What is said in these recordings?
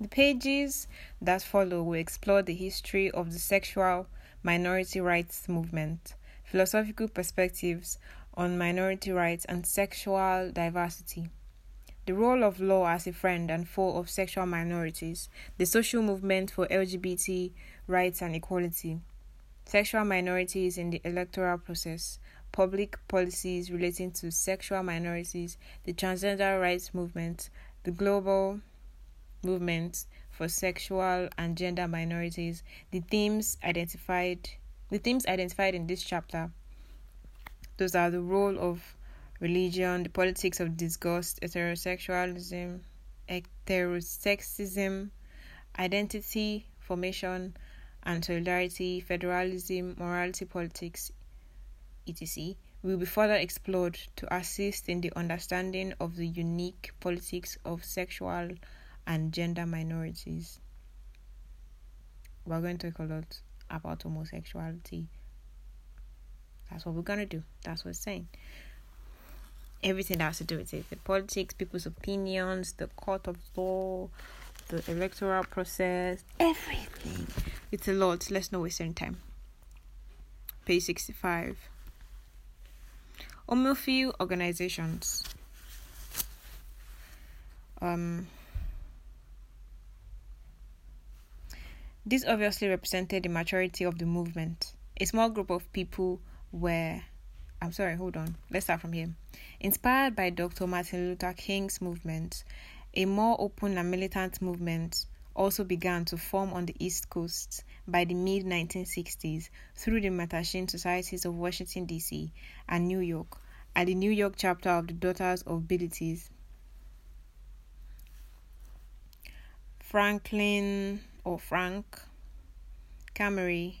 The pages that follow will explore the history of the sexual minority rights movement, philosophical perspectives on minority rights and sexual diversity, the role of law as a friend and foe of sexual minorities, the social movement for LGBT rights and equality, sexual minorities in the electoral process, public policies relating to sexual minorities, the transgender rights movement, the global movement for sexual and gender minorities, the themes identified the themes identified in this chapter. Those are the role of religion, the politics of disgust, heterosexualism, heterosexism, identity formation and solidarity, federalism, morality politics, etc., will be further explored to assist in the understanding of the unique politics of sexual and gender minorities. We're going to talk a lot about homosexuality. That's what we're going to do. That's what it's saying. Everything that has to do with it the politics, people's opinions, the court of law, the electoral process, everything. It's a lot. Let's not waste any time. Page 65. Homophile organizations. Um, this obviously represented the maturity of the movement. A small group of people were. I'm sorry, hold on. Let's start from here. Inspired by Dr. Martin Luther King's movement, a more open and militant movement also began to form on the East Coast by the mid 1960s through the Mattachine Societies of Washington, D.C. and New York, and the New York chapter of the Daughters of Bilitis. Franklin or Frank Camry,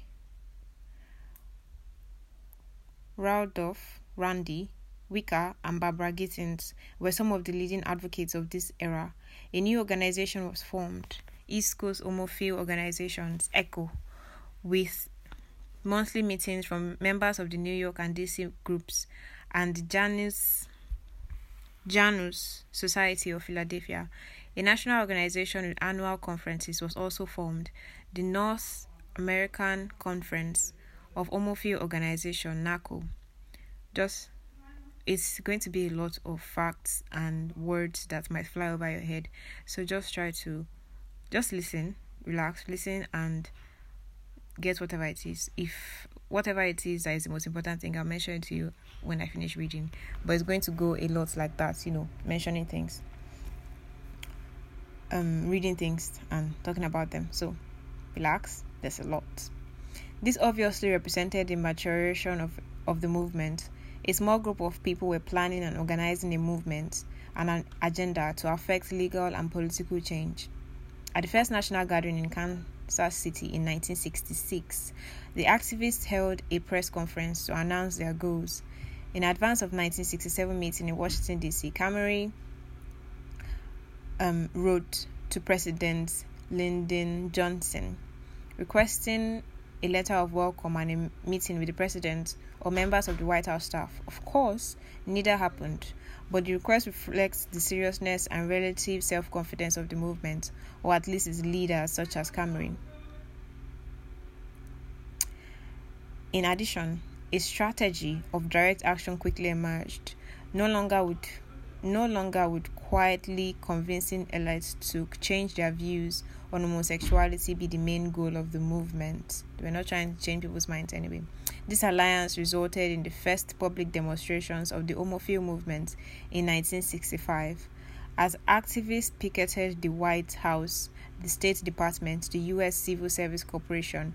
Randolph, Randy, Wicker, and Barbara Gittings were some of the leading advocates of this era. A new organization was formed, East Coast Homophile Organizations, ECHO, with monthly meetings from members of the New York and DC groups and the Janus, Janus Society of Philadelphia. A national organization with annual conferences was also formed, the North American Conference of Homophile Organization, NACHO. Just it's going to be a lot of facts and words that might fly over your head. So just try to just listen, relax, listen and get whatever it is. If whatever it is that is the most important thing, I'll mention it to you when I finish reading. But it's going to go a lot like that, you know, mentioning things. Um reading things and talking about them. So relax, there's a lot. This obviously represented the maturation of, of the movement a small group of people were planning and organizing a movement and an agenda to affect legal and political change. At the first national gathering in Kansas City in 1966, the activists held a press conference to announce their goals. In advance of 1967 meeting in Washington D.C., Camry um, wrote to President Lyndon Johnson requesting a letter of welcome and a meeting with the president or members of the White House staff. Of course, neither happened, but the request reflects the seriousness and relative self confidence of the movement, or at least its leaders, such as Cameron. In addition, a strategy of direct action quickly emerged. No longer would no longer would quietly convincing elites to change their views on homosexuality be the main goal of the movement. They were not trying to change people's minds anyway. This alliance resulted in the first public demonstrations of the homophile movement in 1965. As activists picketed the White House, the State Department, the U.S. Civil Service Corporation,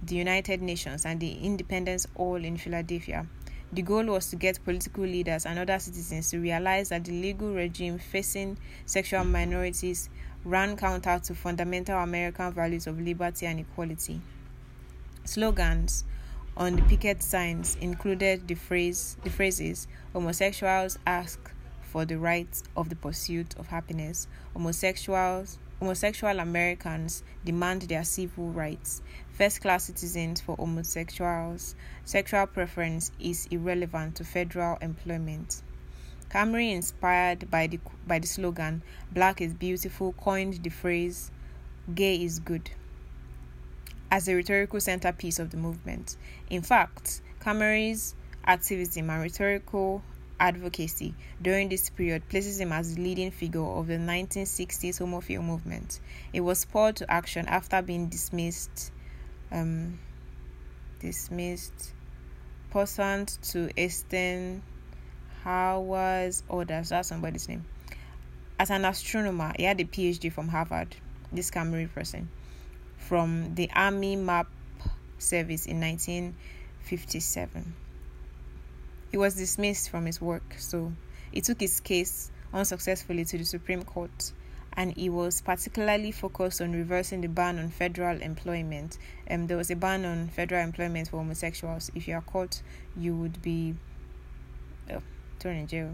the United Nations, and the Independence Hall in Philadelphia, the goal was to get political leaders and other citizens to realize that the legal regime facing sexual minorities ran counter to fundamental American values of liberty and equality. Slogans on the picket signs included the phrase the phrases homosexuals ask for the right of the pursuit of happiness, homosexuals homosexual Americans demand their civil rights, first class citizens for homosexuals, sexual preference is irrelevant to federal employment. Camry, inspired by the, by the slogan Black is Beautiful, coined the phrase gay is good as a rhetorical centerpiece of the movement. In fact, Kamari's activism and rhetorical advocacy during this period places him as the leading figure of the 1960s homophile movement. It was spurred to action after being dismissed, um, dismissed, pursuant to Easton Howard's orders. That's somebody's name. As an astronomer, he had a PhD from Harvard. This Camry person, from the Army Map Service in 1957. He was dismissed from his work, so he took his case unsuccessfully to the Supreme Court and it was particularly focused on reversing the ban on federal employment. Um, there was a ban on federal employment for homosexuals. If you are caught, you would be oh, thrown in jail.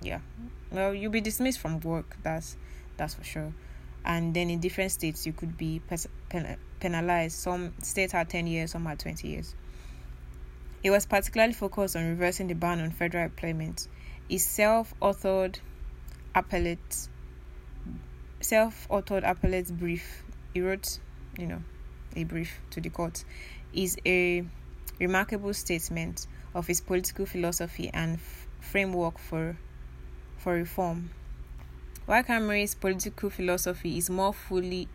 Yeah, well, you'll be dismissed from work. That's that's for sure. And then in different states, you could be pen- penalized. Some states had ten years, some had twenty years. It was particularly focused on reversing the ban on federal employment. His self-authored appellate self-authored appellate brief he wrote you know a brief to the court is a remarkable statement of his political philosophy and f- framework for for reform. While Kamari's political philosophy is more fully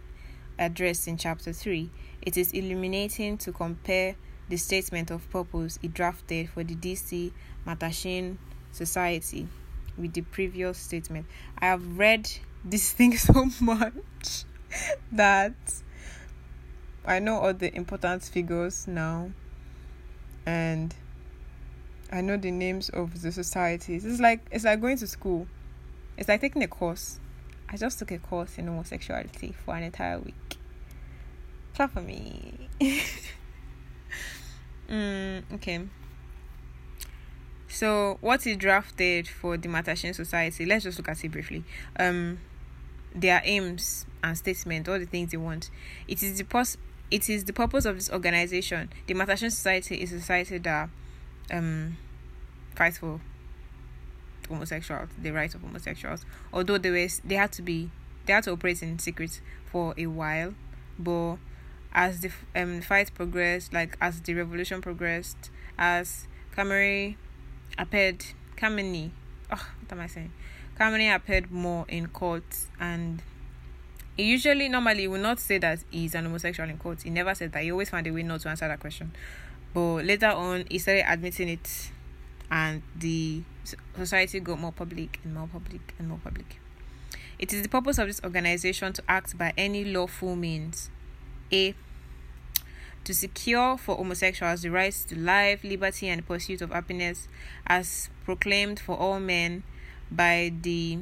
addressed in chapter 3 it is illuminating to compare the statement of purpose he drafted for the DC Mattachine Society with the previous statement. I have read this thing so much that I know all the important figures now and I know the names of the societies. It's like it's like going to school. It's like taking a course. I just took a course in homosexuality for an entire week. Clap for me. mm, okay. So, what is drafted for the Mattachine Society? Let's just look at it briefly. Um, their aims and statement, all the things they want. It is the pos- It is the purpose of this organization. The Mattachine Society is a society that um fights for homosexuals, the rights of homosexuals. Although they were, they had to be, they had to operate in secret for a while, but as the um fight progressed, like as the revolution progressed, as Kamari appeared, Kamini, oh, what am I saying? Kamini appeared more in court, and he usually, normally, will not say that he's an homosexual in court. He never said that. He always found a way not to answer that question. But later on, he started admitting it, and the society got more public and more public and more public. It is the purpose of this organization to act by any lawful means a. To secure for homosexuals the rights to life, liberty, and the pursuit of happiness, as proclaimed for all men by the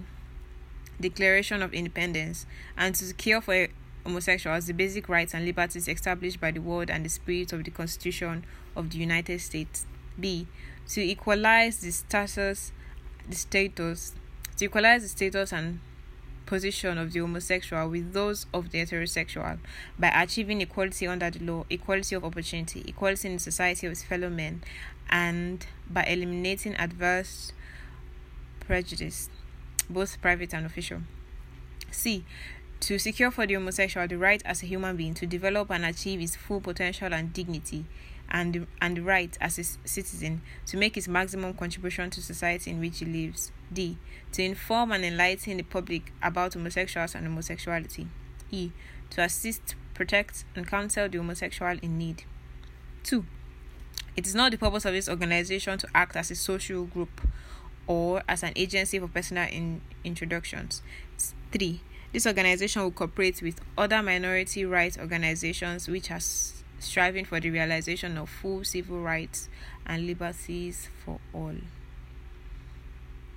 Declaration of Independence, and to secure for homosexuals the basic rights and liberties established by the word and the spirit of the Constitution of the United States. B. To equalize the status, the status, to equalize the status and position of the homosexual with those of the heterosexual by achieving equality under the law, equality of opportunity, equality in society of his fellow men, and by eliminating adverse prejudice, both private and official. C. To secure for the homosexual the right as a human being to develop and achieve his full potential and dignity, and, and the right as a citizen to make his maximum contribution to society in which he lives. D. To inform and enlighten the public about homosexuals and homosexuality. E. To assist, protect, and counsel the homosexual in need. 2. It is not the purpose of this organization to act as a social group or as an agency for personal in- introductions. 3. This organization will cooperate with other minority rights organizations which are striving for the realization of full civil rights and liberties for all.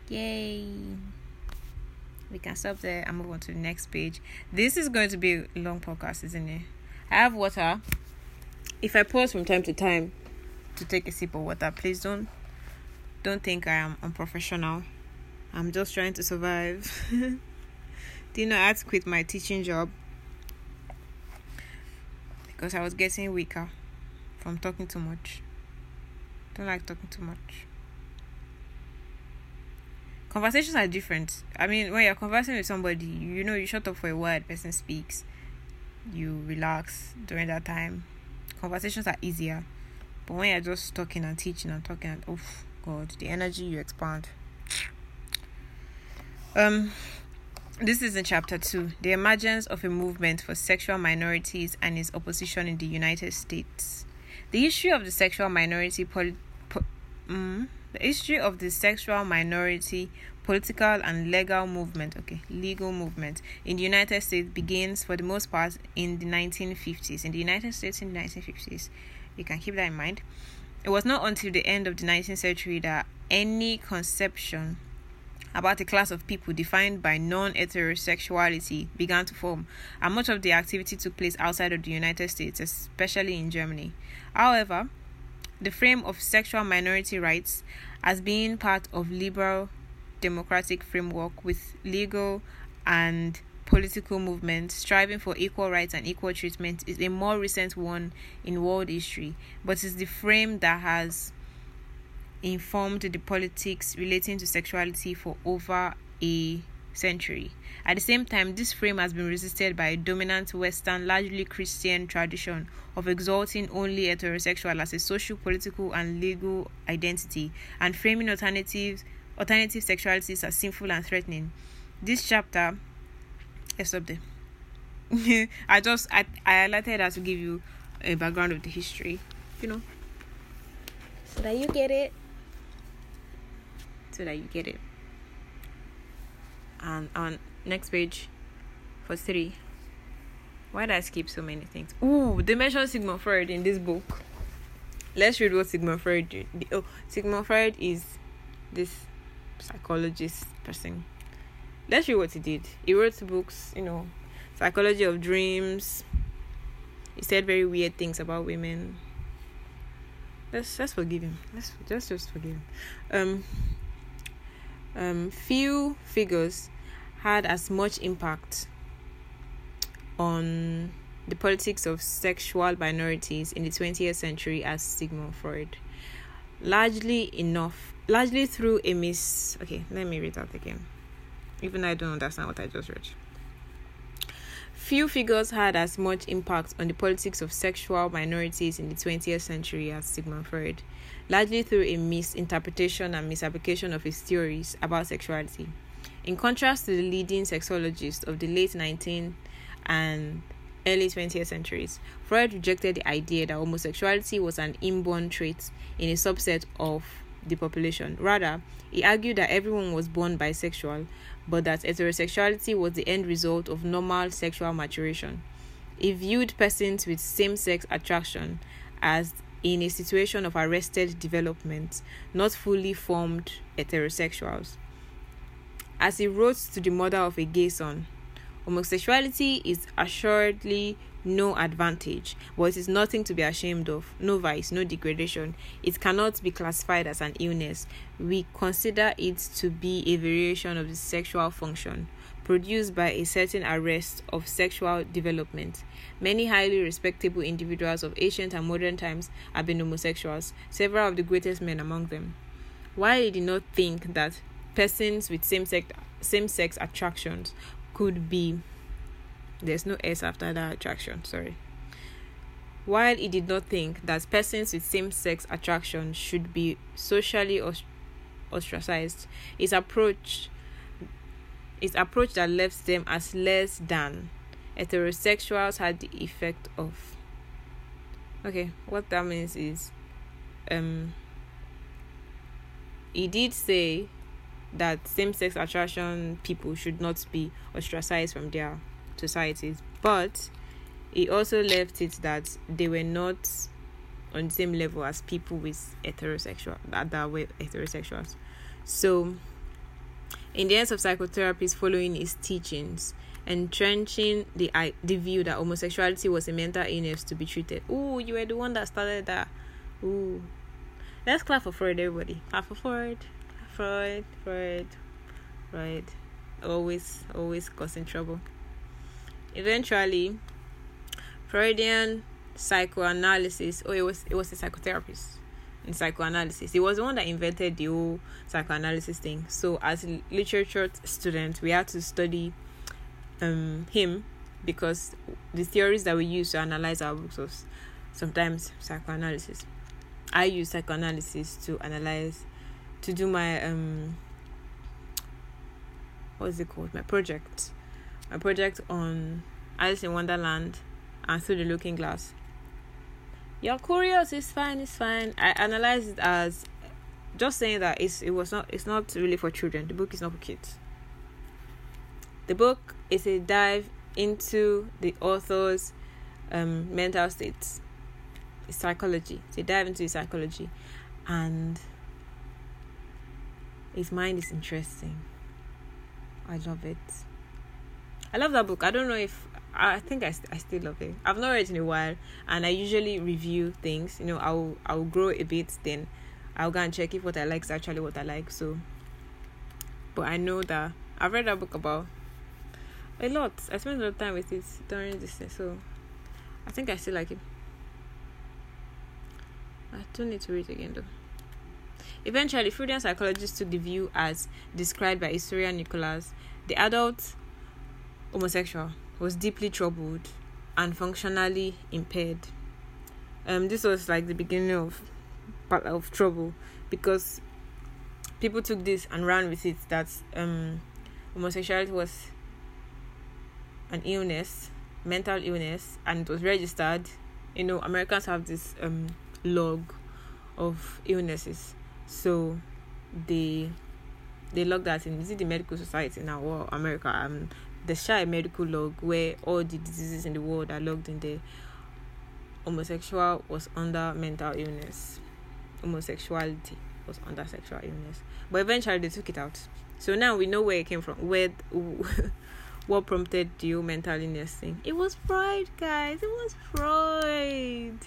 Yay! We can stop there and move on to the next page. This is going to be a long podcast, isn't it? I have water. If I pause from time to time to take a sip of water, please don't don't think I am unprofessional. I'm just trying to survive. Do you know I had to quit my teaching job because I was getting weaker from talking too much. Don't like talking too much. Conversations are different. I mean, when you're conversing with somebody, you know, you shut up for a while, person speaks, you relax during that time. Conversations are easier. But when you're just talking and teaching and talking, and, oh God, the energy you expand. Um, this is in chapter two: the emergence of a movement for sexual minorities and its opposition in the United States. The history of the sexual minority poli- po- mm, the history of the sexual minority political and legal movement, okay, legal movement in the United States begins for the most part in the 1950s. In the United States in the 1950s, you can keep that in mind. It was not until the end of the 19th century that any conception about a class of people defined by non heterosexuality began to form, and much of the activity took place outside of the United States, especially in Germany. However, the frame of sexual minority rights as being part of liberal democratic framework with legal and political movements striving for equal rights and equal treatment is a more recent one in world history, but is the frame that has informed the politics relating to sexuality for over a century. At the same time, this frame has been resisted by a dominant Western, largely Christian tradition of exalting only heterosexual as a social, political, and legal identity and framing alternatives alternative sexualities as sinful and threatening. This chapter let's stop there. I just I, I highlighted that to give you a background of the history, you know. So that you get it. So that you get it. And on next page for three. Why did I skip so many things? Ooh, they mentioned Sigmund Freud in this book. Let's read what Sigmund Freud did. Oh, Sigmund Freud is this psychologist person. Let's read what he did. He wrote books, you know, Psychology of Dreams. He said very weird things about women. Let's let's forgive him. Let's just just forgive him. Um um few figures had as much impact on the politics of sexual minorities in the 20th century as Sigmund Freud. Largely enough largely through a miss. Okay, let me read that again. Even I don't understand what I just read. Few figures had as much impact on the politics of sexual minorities in the 20th century as Sigmund Freud, largely through a misinterpretation and misapplication of his theories about sexuality. In contrast to the leading sexologists of the late 19th and early 20th centuries, Freud rejected the idea that homosexuality was an inborn trait in a subset of the population. Rather, he argued that everyone was born bisexual, but that heterosexuality was the end result of normal sexual maturation. He viewed persons with same sex attraction as in a situation of arrested development, not fully formed heterosexuals. As he wrote to the mother of a gay son, homosexuality is assuredly no advantage, but it is nothing to be ashamed of, no vice, no degradation. It cannot be classified as an illness. We consider it to be a variation of the sexual function produced by a certain arrest of sexual development. Many highly respectable individuals of ancient and modern times have been homosexuals, several of the greatest men among them. While he did not think that persons with same sex same sex attractions could be there's no S after that attraction, sorry. While he did not think that persons with same sex attraction should be socially ostracized, his approach his approach that left them as less than heterosexuals had the effect of okay what that means is um he did say that same-sex attraction people should not be ostracized from their societies, but he also left it that they were not on the same level as people with heterosexual that, that were heterosexuals. So, in the end of psychotherapy is following his teachings, entrenching the the view that homosexuality was a mental illness to be treated. Oh, you were the one that started that. Ooh, let's clap for Freud, everybody. Clap for Freud, Freud, Freud, Freud. Always, always causing trouble. Eventually, Freudian psychoanalysis, oh, it was it was a psychotherapist. In psychoanalysis. He was the one that invented the whole psychoanalysis thing. So as a literature student, we had to study um him because the theories that we use to analyze our books was sometimes psychoanalysis. I use psychoanalysis to analyze to do my um what is it called? My project. My project on Alice in Wonderland and through the looking glass you're curious it's fine it's fine. I analyze it as just saying that it's it was not it's not really for children. The book is not for kids. The book is a dive into the author's um, mental states his psychology. It's a dive into his psychology. And his mind is interesting. I love it. I love that book. I don't know if I think I, I still love it. I've not read in a while, and I usually review things. You know, I'll I'll grow a bit, then I'll go and check if what I like is actually what I like. So, but I know that I've read that book about a lot. I spent a lot of time with it during this, so I think I still like it. I don't need to read again though. Eventually, Freudian psychologists took the view as described by historian Nicholas, the adult homosexual was deeply troubled and functionally impaired. Um, this was like the beginning of of trouble because people took this and ran with it that um, homosexuality was an illness, mental illness, and it was registered. You know, Americans have this um, log of illnesses, so they they log that in. Is it the medical society now or America? Um, the shy medical log where all the diseases in the world are logged in there. Homosexual was under mental illness. Homosexuality was under sexual illness. But eventually they took it out. So now we know where it came from. Where what prompted the mental illness thing? It was freud guys. It was freud.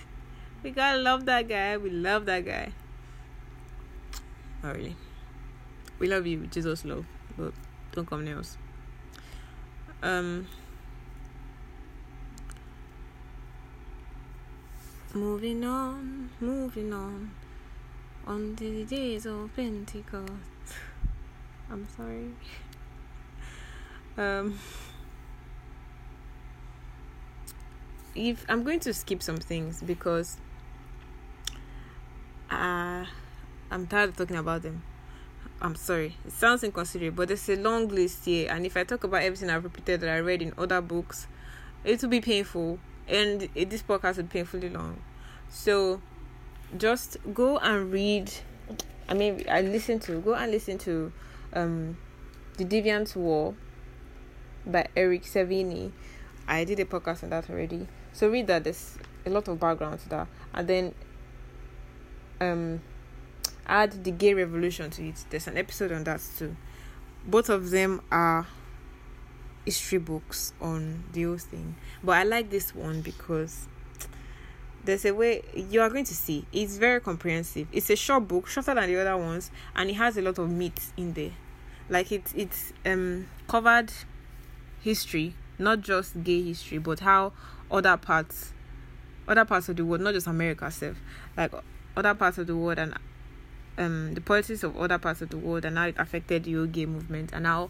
We gotta love that guy. We love that guy. Not really. We love you jesus love. But don't come near us um moving on moving on. On the days of pentecost. I'm sorry. Um if i'm going to skip some things because uh i'm tired of talking about them I'm sorry, it sounds inconsiderate, but there's a long list here, and if I talk about everything I've repeated that I read in other books, it will be painful, and this podcast will painfully long. So, just go and read. I mean, I listen to go and listen to, um, the Deviant War by Eric Cervini. I did a podcast on that already. So read that. There's a lot of background to that, and then, um add the gay revolution to it. There's an episode on that too. Both of them are history books on the whole thing. But I like this one because there's a way you are going to see it's very comprehensive. It's a short book, shorter than the other ones, and it has a lot of meat in there. Like it it's um covered history, not just gay history, but how other parts other parts of the world, not just America self, like other parts of the world and um, the politics of other parts of the world and how it affected the gay movement and how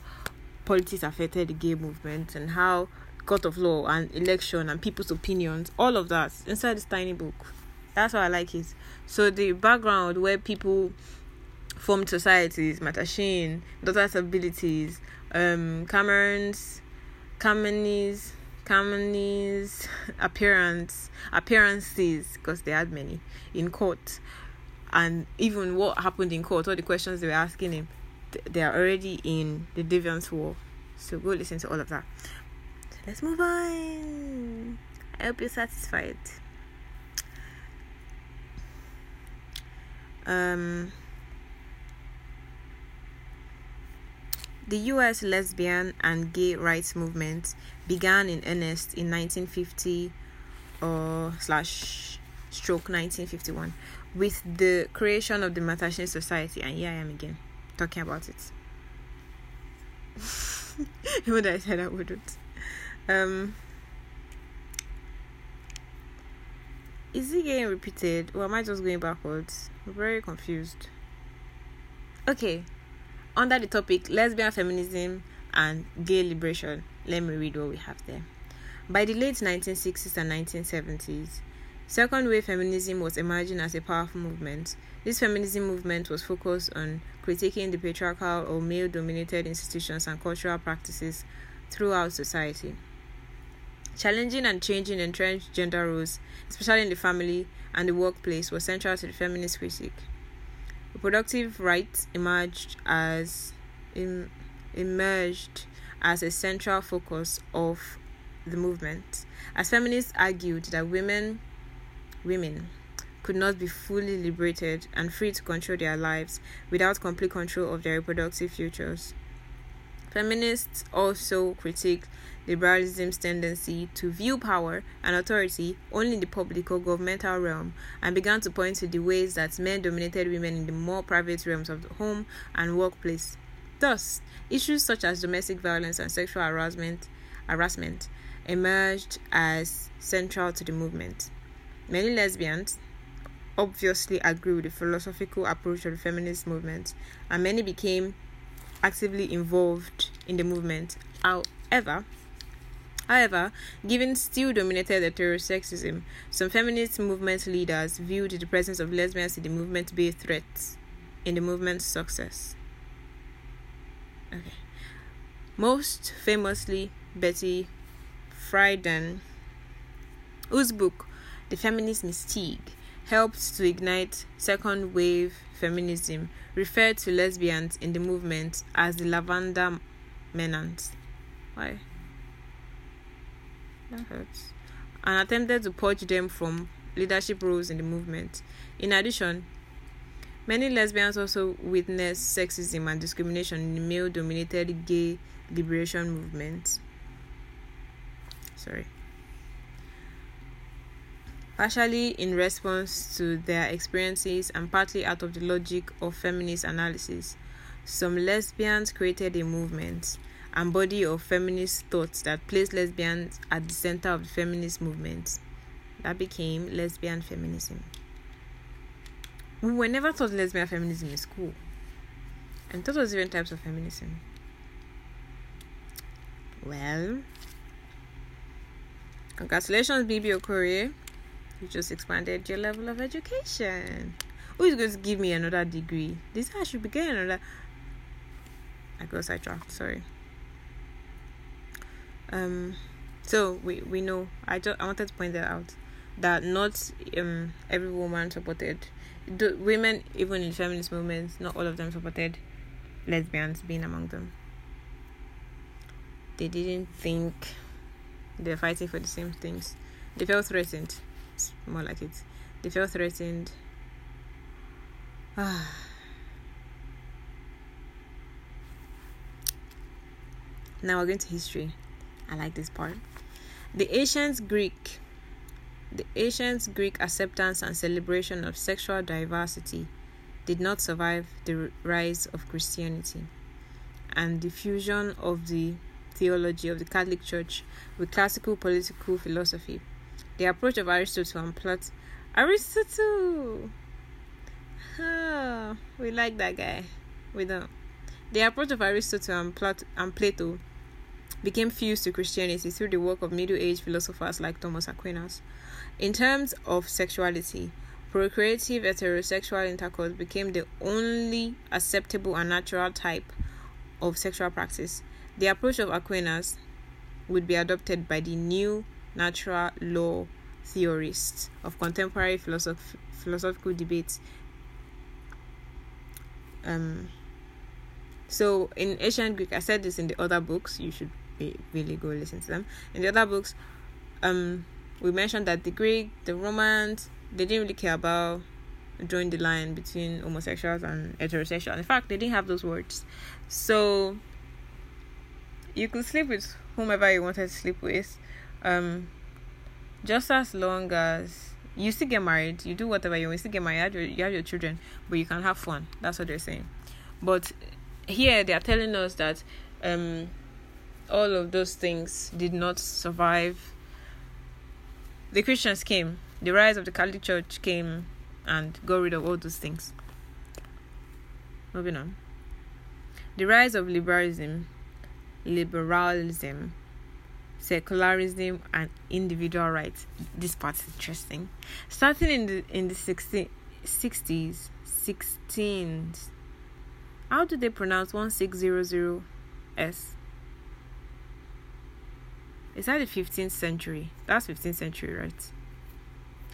politics affected the gay movement and how court of law and election and people's opinions, all of that inside this tiny book. That's why I like it. So the background where people formed societies, Mattachine, Daughters of Bilitis, um, Cameron's, Cameron's, Cameron's appearance, appearances, because they had many in court, and even what happened in court, all the questions they were asking him, they are already in the Deviant War. So go listen to all of that. So let's move on. I hope you're satisfied. Um, the U.S. lesbian and gay rights movement began in earnest in 1950 or slash stroke 1951 with the creation of the Mattachine Society, and here I am again talking about it. Even though I said I wouldn't. Um, is it getting repeated or am I just going backwards? I'm very confused. Okay, under the topic lesbian feminism and gay liberation, let me read what we have there. By the late 1960s and 1970s, second wave feminism was emerging as a powerful movement. This feminism movement was focused on critiquing the patriarchal or male dominated institutions and cultural practices throughout society. Challenging and changing entrenched gender roles, especially in the family and the workplace, was central to the feminist critique. Reproductive rights emerged as em, emerged as a central focus of the movement, as feminists argued that women women could not be fully liberated and free to control their lives without complete control of their reproductive futures. Feminists also critiqued liberalism's tendency to view power and authority only in the public or governmental realm and began to point to the ways that men dominated women in the more private realms of the home and workplace. Thus, issues such as domestic violence and sexual harassment, harassment emerged as central to the movement. Many lesbians obviously agree with the philosophical approach of the feminist movement, and many became actively involved in the movement. However, However, given still dominated heterosexism, some feminist movement leaders viewed the presence of lesbians in the movement be a threat in the movement's success. Okay. Most famously, Betty Friedan, whose book, The Feminine Mystique, helped to ignite second wave feminism, referred to lesbians in the movement as the lavender menace. Why? That hurts. And attempted to purge them from leadership roles in the movement. In addition, many lesbians also witnessed sexism and discrimination in the male dominated gay liberation movement. Sorry. Partially in response to their experiences and partly out of the logic of feminist analysis, some lesbians created a movement and body of feminist thoughts that placed lesbians at the center of the feminist movement. That became lesbian feminism. We were never taught lesbian feminism in school. And thought was different types of feminism. Well, congratulations, Bibi Okorie. You just expanded your level of education. Who is going to give me another degree? This I should be getting another. I got sidetracked. Sorry. Um, so we we know. I just I wanted to point that out that not um every woman supported the women even in feminist movements. Not all of them supported lesbians being among them. They didn't think they're fighting for the same things. They felt threatened. It's more like it. They felt threatened. Ah. now we're going to history. I like this part. The ancient Greek the ancient Greek acceptance and celebration of sexual diversity did not survive the rise of Christianity and the fusion of the theology of the Catholic Church with classical political philosophy. The approach of Aristotle and Plato. Aristotle! Oh, we like that guy. We don't. The approach of Aristotle and, Plat- and Plato became fused to Christianity through the work of Middle Age philosophers like Thomas Aquinas. In terms of sexuality, procreative heterosexual intercourse became the only acceptable and natural type of sexual practice. The approach of Aquinas would be adopted by the new natural law theorists of contemporary philosoph- philosophical debates. Um, so in ancient Greek, I said this in the other books. You should really go listen to them. In the other books, um, we mentioned that the Greek, the Romans, they didn't really care about drawing the line between homosexuals and heterosexual. In fact, they didn't have those words. So you could sleep with whomever you wanted to sleep with, um, just as long as you still get married, you do whatever you want, you still get married, you have, your, you have your children, but you can have fun. That's what they're saying. But here they are telling us that um all of those things did not survive. The Christians came the rise of the Catholic Church came and got rid of all those things. Moving on. The rise of liberalism, liberalism, secularism, and individual rights. This part is interesting. Starting in the in the 60, 60s, 16s. How do they pronounce 1600s? Is that the 15th century? That's 15th century, right?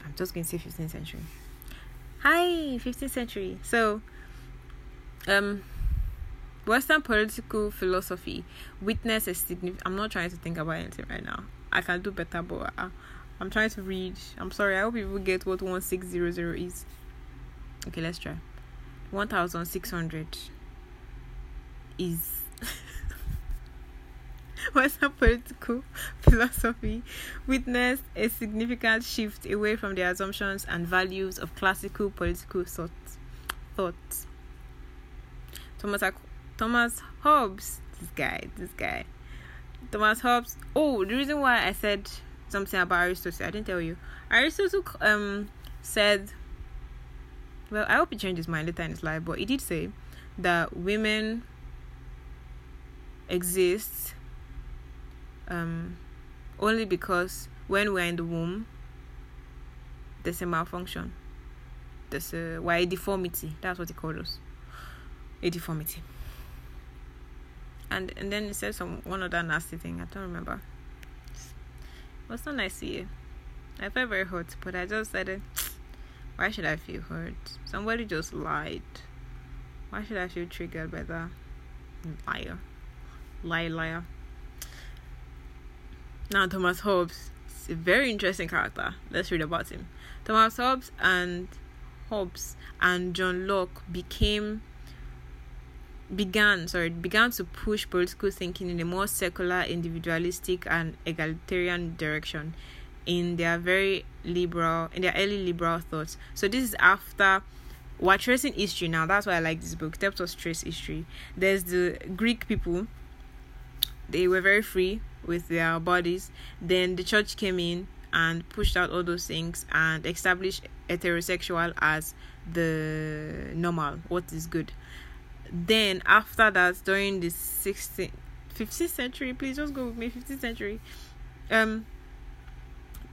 I'm just going to say 15th century. Hi, 15th century. So, um, Western political philosophy witnessed a significant. I'm not trying to think about anything right now. I can do better, but I, I'm trying to read. I'm sorry. I hope people get what 1600 is. Okay, let's try. 1600 is Western political philosophy witnessed a significant shift away from the assumptions and values of classical political thought. Thoughts. Thomas Thomas Hobbes, this guy, this guy, Thomas Hobbes. Oh, the reason why I said something about Aristotle, I didn't tell you. Aristotle um said, well, I hope he changed his mind later in his life, but he did say that women exist um, only because when we're in the womb, there's a malfunction. There's a why a deformity. That's what he called us. A deformity. And and then he said some one other nasty thing. I don't remember. It was not nice to you. I felt very hurt, but I just said it. Why should I feel hurt? Somebody just lied. Why should I feel triggered by that? Liar. Liar, liar. Now, Thomas Hobbes is a very interesting character. Let's read about him. Thomas Hobbes and Hobbes and John Locke became began sorry began to push political thinking in a more secular individualistic and egalitarian direction in their very liberal in their early liberal thoughts so this is after we're tracing history now that's why i like this book helps us trace history there's the greek people they were very free with their bodies. Then the church came in and pushed out all those things and established heterosexual as the normal, what is good. Then after that, during the 16th, 15th century, please just go with me, 15th century. Um,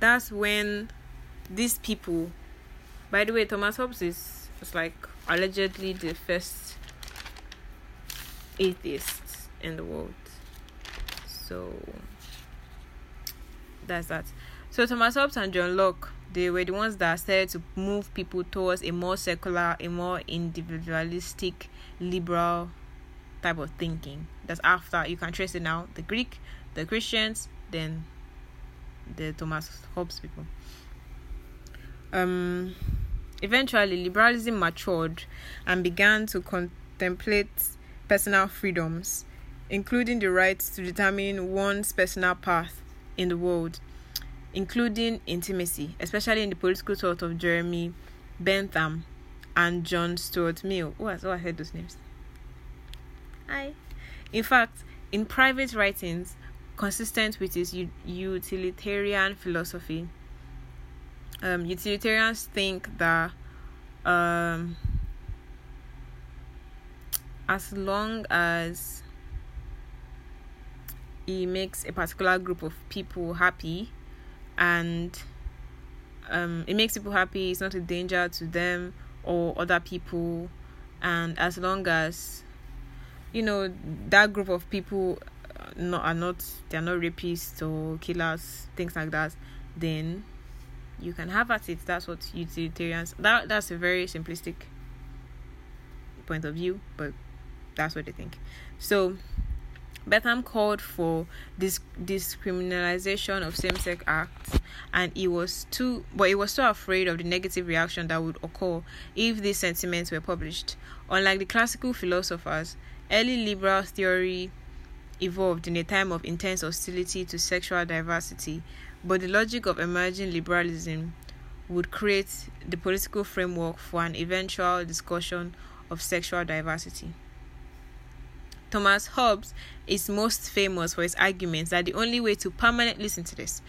that's when these people. By the way, Thomas Hobbes is was like allegedly the first atheist in the world. So that's that. So Thomas Hobbes and John Locke, they were the ones that started to move people towards a more secular, a more individualistic, liberal type of thinking. That's after you can trace it now. The Greek, the Christians, then the Thomas Hobbes people. Um eventually liberalism matured and began to contemplate personal freedoms including the right to determine one's personal path in the world, including intimacy, especially in the political thought of Jeremy Bentham and John Stuart Mill. Oh, I heard those names. Hi. In fact, in private writings consistent with his utilitarian philosophy, um, utilitarians think that um, as long as he makes a particular group of people happy and um, it makes people happy it's not a danger to them or other people. And as long as you know that group of people uh, not are not they're not rapists or killers things like that then you can have at it. That's what utilitarians that that's a very simplistic point of view but that's what they think. So Bentham called for this discriminalization of same-sex acts, and he was too, but he was so afraid of the negative reaction that would occur if these sentiments were published. Unlike the classical philosophers, early liberal theory evolved in a time of intense hostility to sexual diversity, but the logic of emerging liberalism would create the political framework for an eventual discussion of sexual diversity. Thomas Hobbes is most famous for his arguments that the only way to permanently listen to this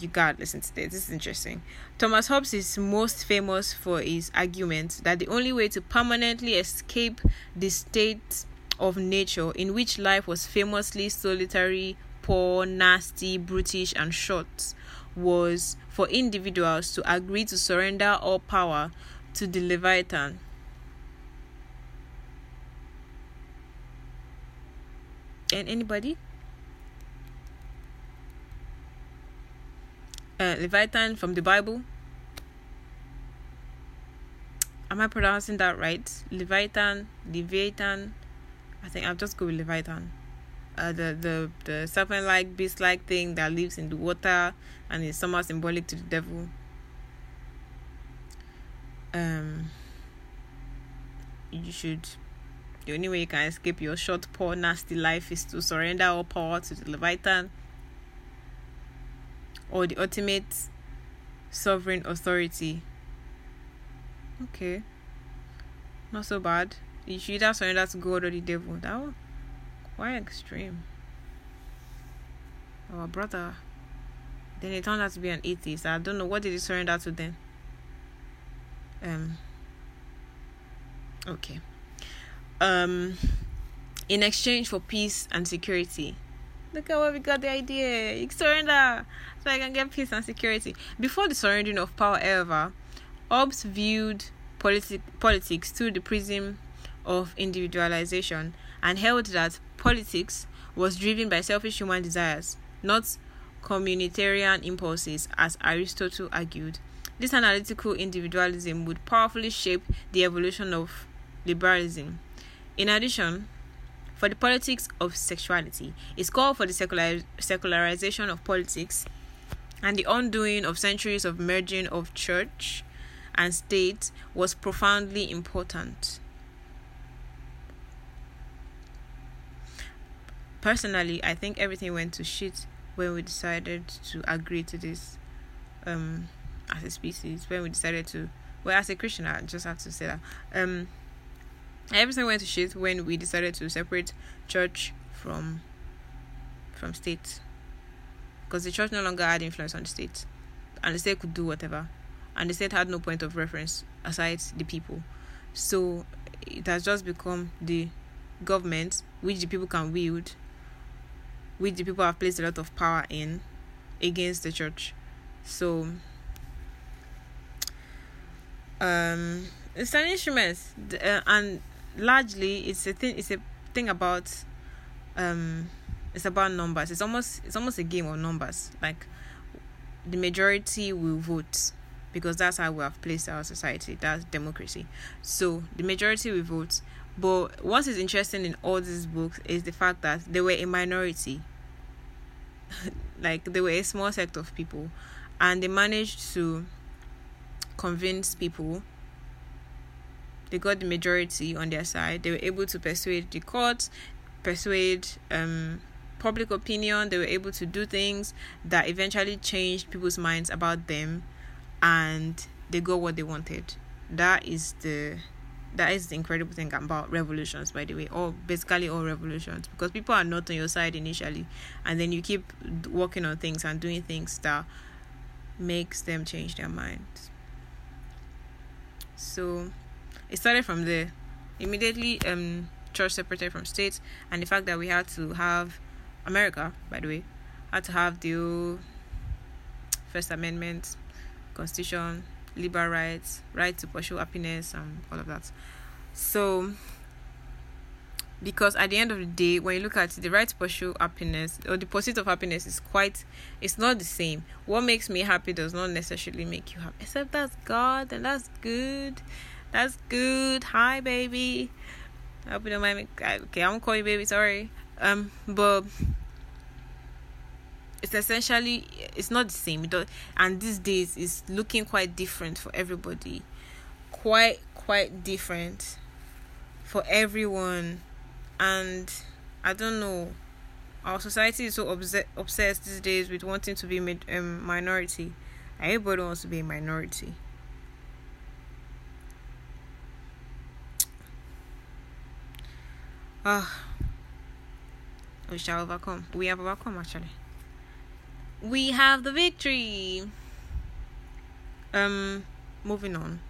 you gotta listen to this. This is interesting. Thomas Hobbes is most famous for his argument that the only way to permanently escape the state of nature in which life was famously solitary, poor, nasty, brutish, and short was for individuals to agree to surrender all power to the Leviathan. And anybody? uh, Leviathan from the Bible. Am I pronouncing that right? Leviathan, Leviathan. I think I'll just go with Leviathan. Uh, the the the serpent-like, beast-like thing that lives in the water and is somehow symbolic to the devil. Um, you should. The only way you can escape your short, poor, nasty life is to surrender all power to the Leviathan or the ultimate sovereign authority. Okay. Not so bad. You should either surrender to God or the devil. That one quite extreme. Our brother. Then he turned out to be an atheist. I don't know what did he surrender to then. Um Okay. Um in exchange for peace and security. Look at where we got the idea. You surrender so I can get peace and security. Before the surrendering of power, however, Hobbes viewed politi- politics through the prism of individualization and held that politics was driven by selfish human desires, not communitarian impulses, as Aristotle argued. This analytical individualism would powerfully shape the evolution of liberalism. In addition, for the politics of sexuality, it's called for the secular- secularization of politics and the undoing of centuries of merging of church and state was profoundly important. Personally, I think everything went to shit when we decided to agree to this um, as a species. When we decided to, well, as a Christian, I just have to say that um, everything went to shit when we decided to separate church from from state because the church no longer had influence on the state, and the state could do whatever, and the state had no point of reference aside the people. So it has just become the government which the people can wield, which the people have placed a lot of power in, against the church. So um, it's an instrument, uh, and largely it's a thing. It's a thing about um it's about numbers. It's almost it's almost a game of numbers. Like the majority will vote because that's how we have placed our society. That's democracy. So the majority will vote. But what is interesting in all these books is the fact that they were a minority. like they were a small sect of people and they managed to convince people they got the majority on their side they were able to persuade the courts persuade um public opinion. They were able to do things that eventually changed people's minds about them, and they got what they wanted. That is the that is the incredible thing about revolutions by the way or basically all revolutions because people are not on your side initially and then you keep working on things and doing things that makes them change their minds so it started from there immediately um church separated from state and the fact that we had to have America, by the way, had to have the First Amendment, Constitution, liberal rights, right to pursue happiness, and all of that. So, because at the end of the day, when you look at the right to pursue happiness or the pursuit of happiness is quite, it's not the same. What makes me happy does not necessarily make you happy, except that's God, and that's good. That's good. Hi, baby. I hope you don't mind me. Okay, I'm gonna call you baby. Sorry. Um, but it's essentially it's not the same and these days it's looking quite different for everybody quite quite different for everyone and i don't know our society is so obs- obsessed these days with wanting to be a um, minority everybody wants to be a minority ah we shall overcome we have overcome actually we have the victory. Um, moving on.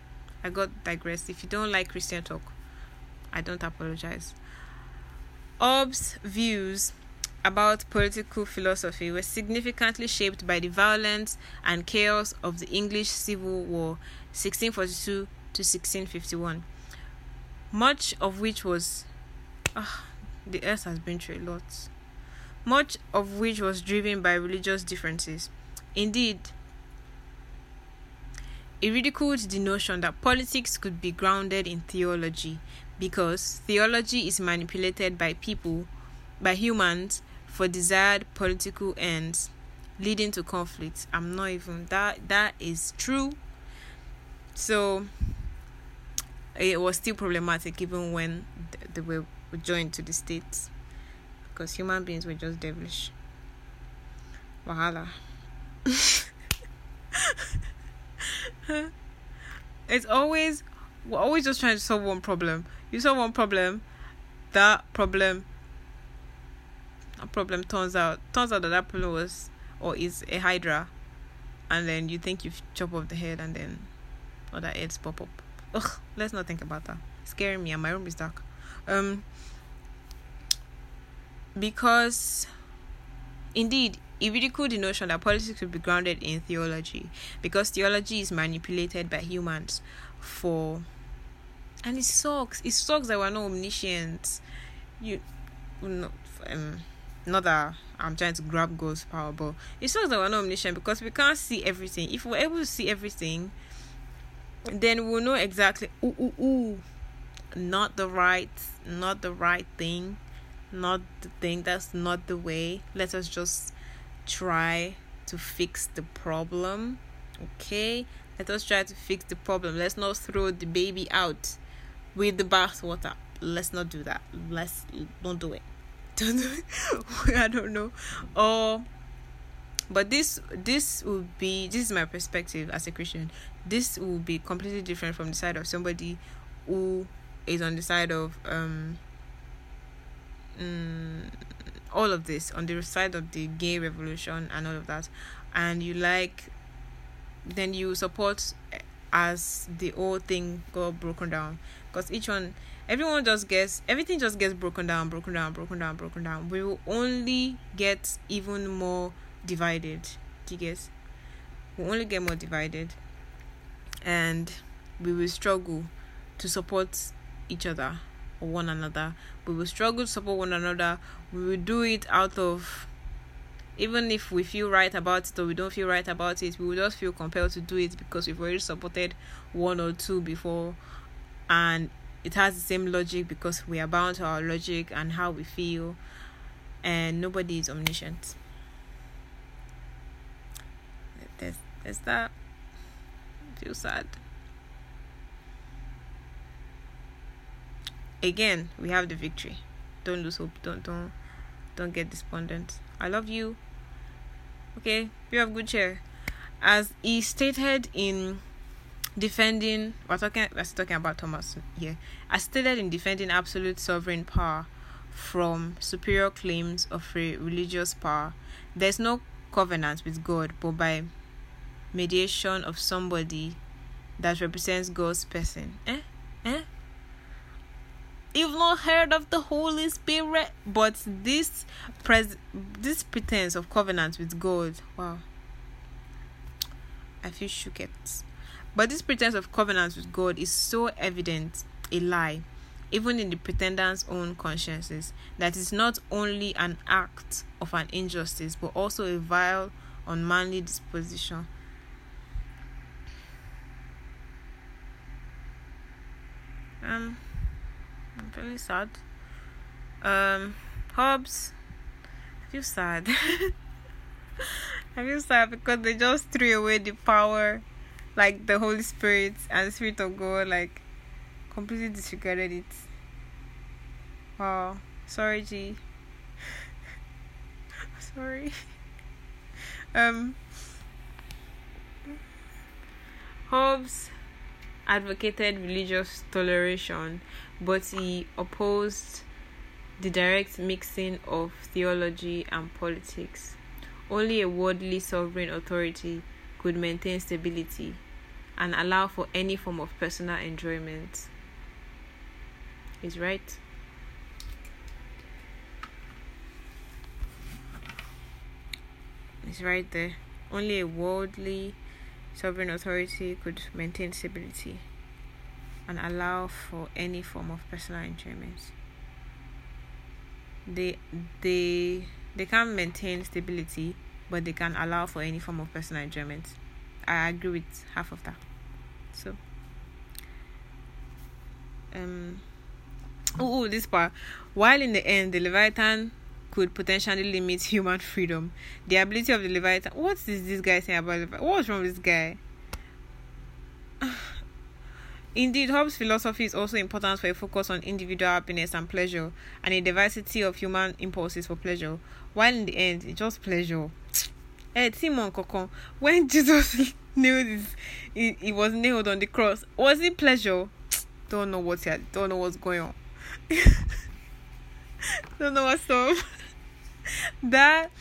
I got digressed. If you don't like Christian talk, I don't apologize. Hobbes' views about political philosophy were significantly shaped by the violence and chaos of the English Civil War 1642 to 1651, much of which was. Uh, the earth has been through a lot. Much of which was driven by religious differences. Indeed, he ridiculed the notion that politics could be grounded in theology because theology is manipulated by people, by humans, for desired political ends, leading to conflict. I'm not even that that is true. So it was still problematic even when they were joined to the states because human beings were just devilish. Wahala. it's always we're always just trying to solve one problem. You solve one problem, that problem a problem turns out turns out that that problem was or is a hydra, and then you think you've chopped off the head, and then other heads pop up. Ugh, let's not think about that. It's scaring me, and my room is dark. Um, because indeed he ridiculed the notion that politics could be grounded in theology because theology is manipulated by humans for and it sucks it sucks that we're not omniscient you not um not that I'm trying to grab God's power, but it sucks that we're not omniscient because we can't see everything. If we're able to see everything, then we'll know exactly ooh ooh ooh not the right not the right thing, not the thing that's not the way. Let us just try to fix the problem. Okay? Let us try to fix the problem. Let's not throw the baby out with the bathwater. Let's not do that. Let's don't do it. Don't do it. I don't know. Or but this this will be this is my perspective as a Christian. This will be completely different from the side of somebody who is on the side of um mm, all of this on the side of the gay revolution and all of that. And you like then you support as the whole thing got broken down. Because each one everyone just gets everything just gets broken down broken down broken down broken down. We will only get even more divided. Do you guess we'll only get more divided. And we will struggle to support each other or one another. We will struggle to support one another. We will do it out of even if we feel right about it or we don't feel right about it, we will just feel compelled to do it because we've already supported one or two before and it has the same logic because we are bound to our logic and how we feel and nobody is omniscient. There's, there's that. I feel sad. Again we have the victory. Don't lose hope. Don't don't don't get despondent. I love you. Okay you have good cheer as he stated in defending we're talking we're talking about thomas here. As stated in defending absolute sovereign power from superior claims of a religious power there's no covenant with god but by mediation of somebody that represents god's person. Eh? Eh you've not heard of the Holy Spirit, but this pres this pretense of covenant with God, wow, I feel shook it. But this pretense of covenant with God is so evident a lie, even in the pretenders' own consciences, that it's not only an act of an injustice, but also a vile, unmanly disposition. Um I'm sad. Um, Hobbes, I feel sad. I feel sad because they just threw away the power, like the Holy Spirit and the Spirit of God, like completely disregarded it. Wow, sorry, G. sorry. Um, Hobbes advocated religious toleration but he opposed the direct mixing of theology and politics. only a worldly sovereign authority could maintain stability and allow for any form of personal enjoyment. Is right. It's right there. Only a worldly sovereign authority could maintain stability and allow for any form of personal enjoyment. They they they can't maintain stability, but they can allow for any form of personal enjoyment. I agree with half of that. So um oh, oh this part. While in the end the Leviathan could potentially limit human freedom. The ability of the Leviathan. What is this guy saying about Leviathan? What's wrong with this guy? Indeed, Hobbes' philosophy is also important for a focus on individual happiness and pleasure and a diversity of human impulses for pleasure, while in the end, it's just pleasure. Eh, hey, Timon Kokon, when Jesus nailed his, he, he was nailed on the cross, was it pleasure? Don't know what's here, don't know what's going on. don't know what's up. that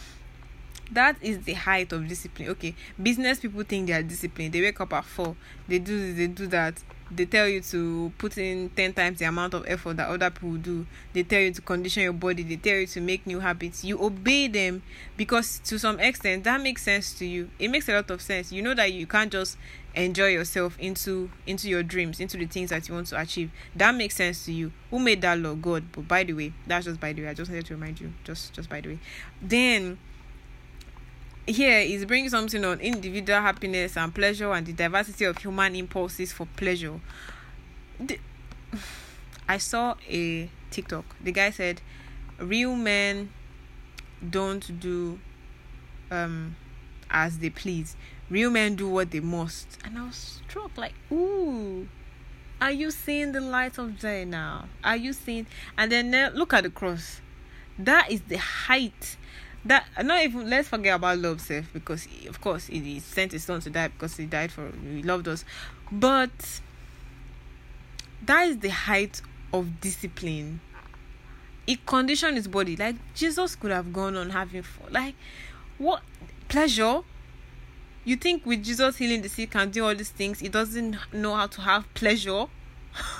that is the height of discipline. Okay, business people think they are disciplined. They wake up at four, they do this, they do that. They tell you to put in ten times the amount of effort that other people do. They tell you to condition your body. They tell you to make new habits. You obey them because to some extent that makes sense to you. It makes a lot of sense. You know that you can't just enjoy yourself into into your dreams, into the things that you want to achieve. That makes sense to you. Who made that law? God. But by the way, that's just by the way. I just wanted to remind you. Just just by the way. Then here is bringing something on individual happiness and pleasure and the diversity of human impulses for pleasure. The, I saw a TikTok. The guy said, "Real men don't do um as they please. Real men do what they must." And I was struck, like, "Ooh." Are you seeing the light of day now? Are you seeing? And then uh, look at the cross. That is the height that not even let's forget about love self because he, of course he sent his son to die because he died for he loved us. But that is the height of discipline. It conditioned his body. Like jesus could have gone on having fun. Like what pleasure? You think with jesus healing the sick and do all these things he doesn't know how to have pleasure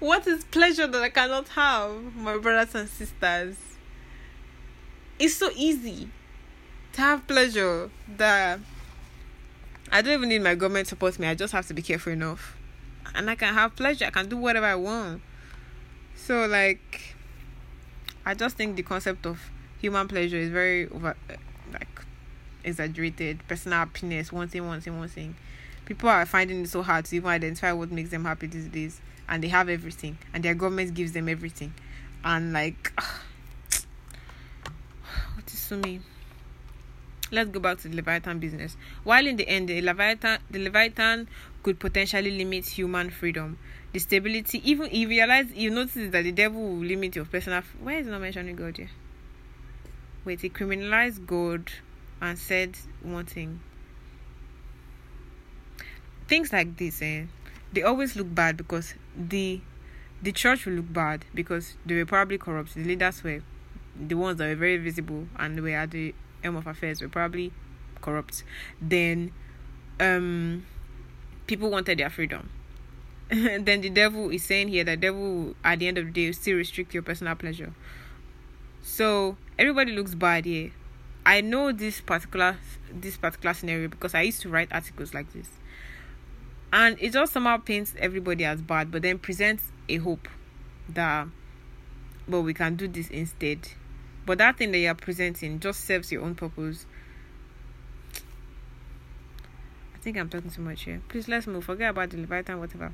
What is pleasure that I cannot have, my brothers and sisters? It's so easy to have pleasure that I don't even need my government to support me. I just have to be careful enough. And I can have pleasure. I can do whatever I want. So like I just think the concept of human pleasure is very over like exaggerated. Personal happiness, one thing, one thing, one thing. People are finding it so hard to even identify what makes them happy these days and they have everything and their government gives them everything. And like what is so mean? Let's go back to the leviathan business. While in the end the leviathan the leviathan could potentially limit human freedom the stability even if you realize you notice that the devil will limit your personal why is not mentioning god here? Wait he criminalized god and said one thing. Things like this eh? They always look bad because the the church will look bad because they were probably corrupt. The leaders were the ones that were very visible and were at the helm of affairs were probably corrupt. Then um people wanted their freedom. then the devil is saying here that devil at the end of the day still restrict your personal pleasure. So everybody looks bad here. I know this particular this particular scenario because I used to write articles like this and it just somehow paints everybody as bad but then presents a hope that well we can do this instead. But that thing that you're presenting just serves your own purpose. I think i'm talking too much here. Please let's move. Forget about the leviathan whatever.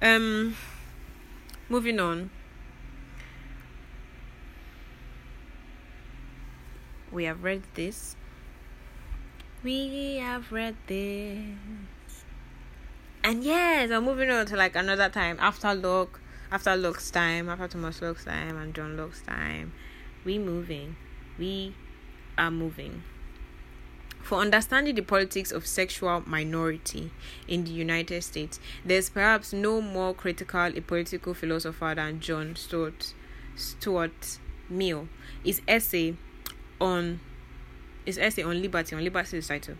Um moving on. We have read this. We have read this and yes, I'm moving on to like another time after Locke, after Locke's time, after Thomas Locke's time and John Locke's time. We moving. We are moving. For understanding the politics of sexual minority in the United States, there's perhaps no more critical a political philosopher than John Stuart, Stuart Mill, his essay on his essay on liberty on liberty title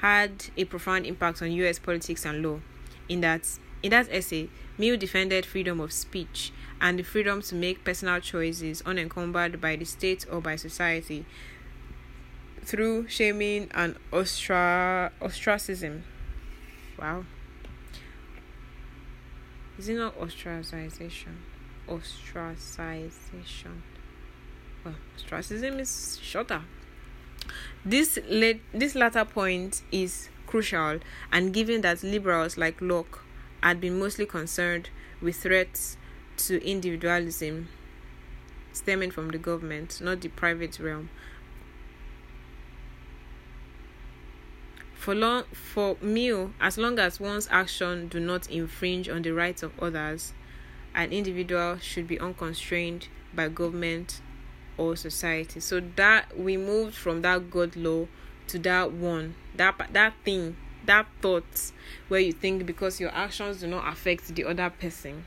had a profound impact on US politics and law in that in that essay Mill defended freedom of speech and the freedom to make personal choices unencumbered by the state or by society through shaming and ostra- ostracism. Wow. Is it not ostracization? Ostracization. Well, ostracism is shorter. This late, this latter point is crucial, and given that liberals like Locke had been mostly concerned with threats to individualism stemming from the government, not the private realm. For long, for Mill, as long as one's action do not infringe on the rights of others, an individual should be unconstrained by government or society. So that we moved from that God law to that one, that that thing, that thought where you think because your actions do not affect the other person.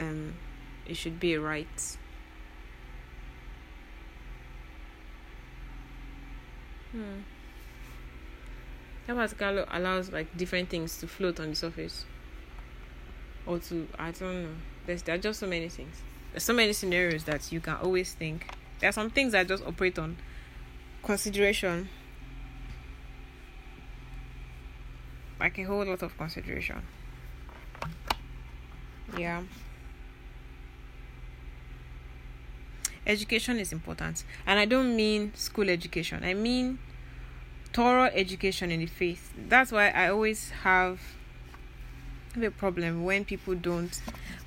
Um, it should be a right. Hmm. That particular allows like different things to float on the surface. Or to I don't know. There's there are just so many things. There's so many scenarios that you can always think. There are some things that just operate on consideration. Like a whole lot of consideration. Yeah. education is important and i don't mean school education i mean thorough education in the faith that's why i always have a problem when people don't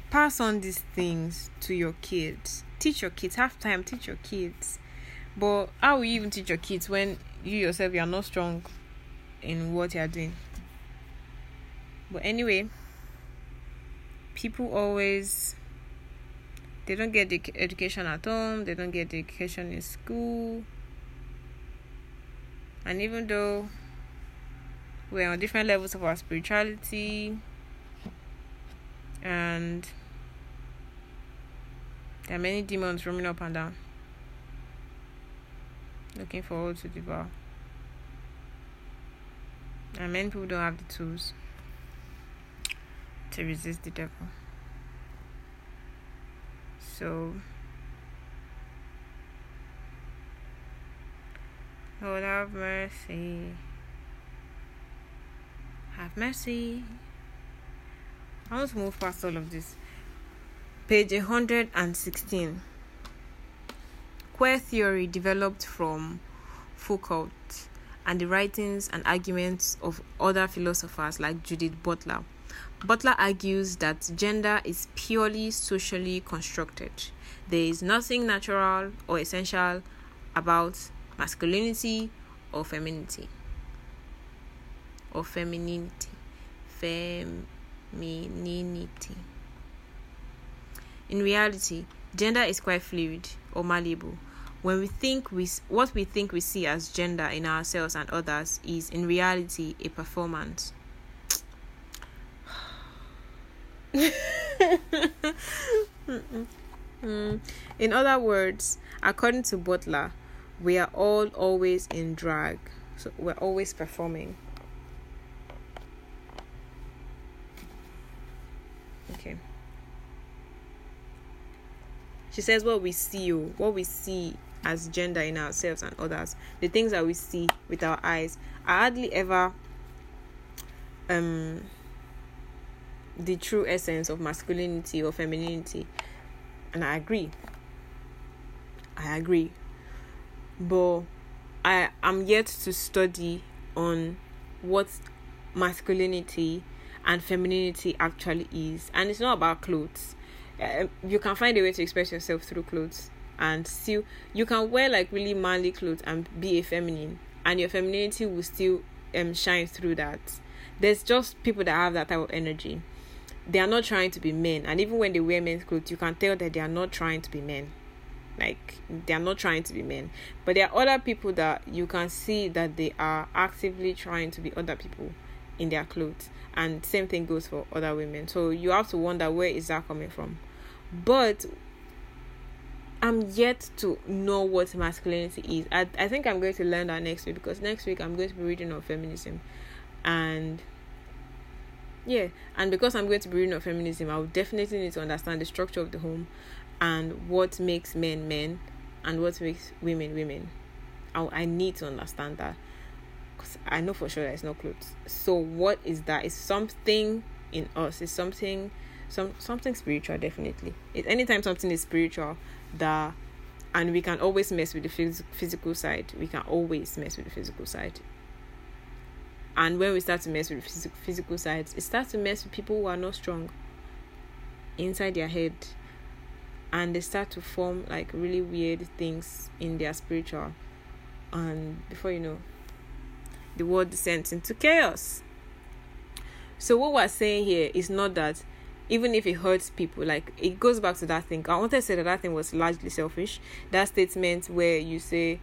pass on these things to your kids teach your kids have time teach your kids but how will you even teach your kids when you yourself you are not strong in what you are doing but anyway people always they don't get the education at home, they don't get the education in school. And even though we're on different levels of our spirituality and there are many demons roaming up and down looking forward to devour. And many people don't have the tools to resist the devil. So, Lord, have mercy. Have mercy. I want to move past all of this. Page 116. Queer theory developed from Foucault and the writings and arguments of other philosophers like Judith Butler. Butler argues that gender is purely socially constructed. There is nothing natural or essential about masculinity or femininity. Or femininity. Femininity. In reality, gender is quite fluid or malleable. When we think we what we think we see as gender in ourselves and others is in reality a performance. in other words, according to Butler, we are all always in drag. So we're always performing. Okay. She says what we see, oh, what we see as gender in ourselves and others, the things that we see with our eyes, are hardly ever um the true essence of masculinity or femininity. And I agree. I agree. But I am yet to study on what masculinity and femininity actually is. And it's not about clothes. Uh, you can find a way to express yourself through clothes and still you can wear like really manly clothes and be a feminine and your femininity will still um shine through that. There's just people that have that type of energy. They are not trying to be men and even when they wear men's clothes you can tell that they are not trying to be men. Like they are not trying to be men. But there are other people that you can see that they are actively trying to be other people in their clothes. And same thing goes for other women. So you have to wonder where is that coming from but i'm yet to know what masculinity is. I, I think i'm going to learn that next week because next week i'm going to be reading on feminism. And yeah and because i'm going to be reading on feminism i will definitely need to understand the structure of the home and what makes men men and what makes women women. I, I need to understand that because i know for sure there's no clothes. So what is that? It's something in us. It's something some something spiritual definitely. It, anytime something is spiritual that and we can always mess with the phys- physical side we can always mess with the physical side. And when we start to mess with physical physical sides it starts to mess with people who are not strong inside their head. And they start to form like really weird things in their spiritual. And before you know the world descends into chaos. So what we're saying here is not that even if it hurts people like it goes back to that thing. I wanted to say that that thing was largely selfish. That statement where you say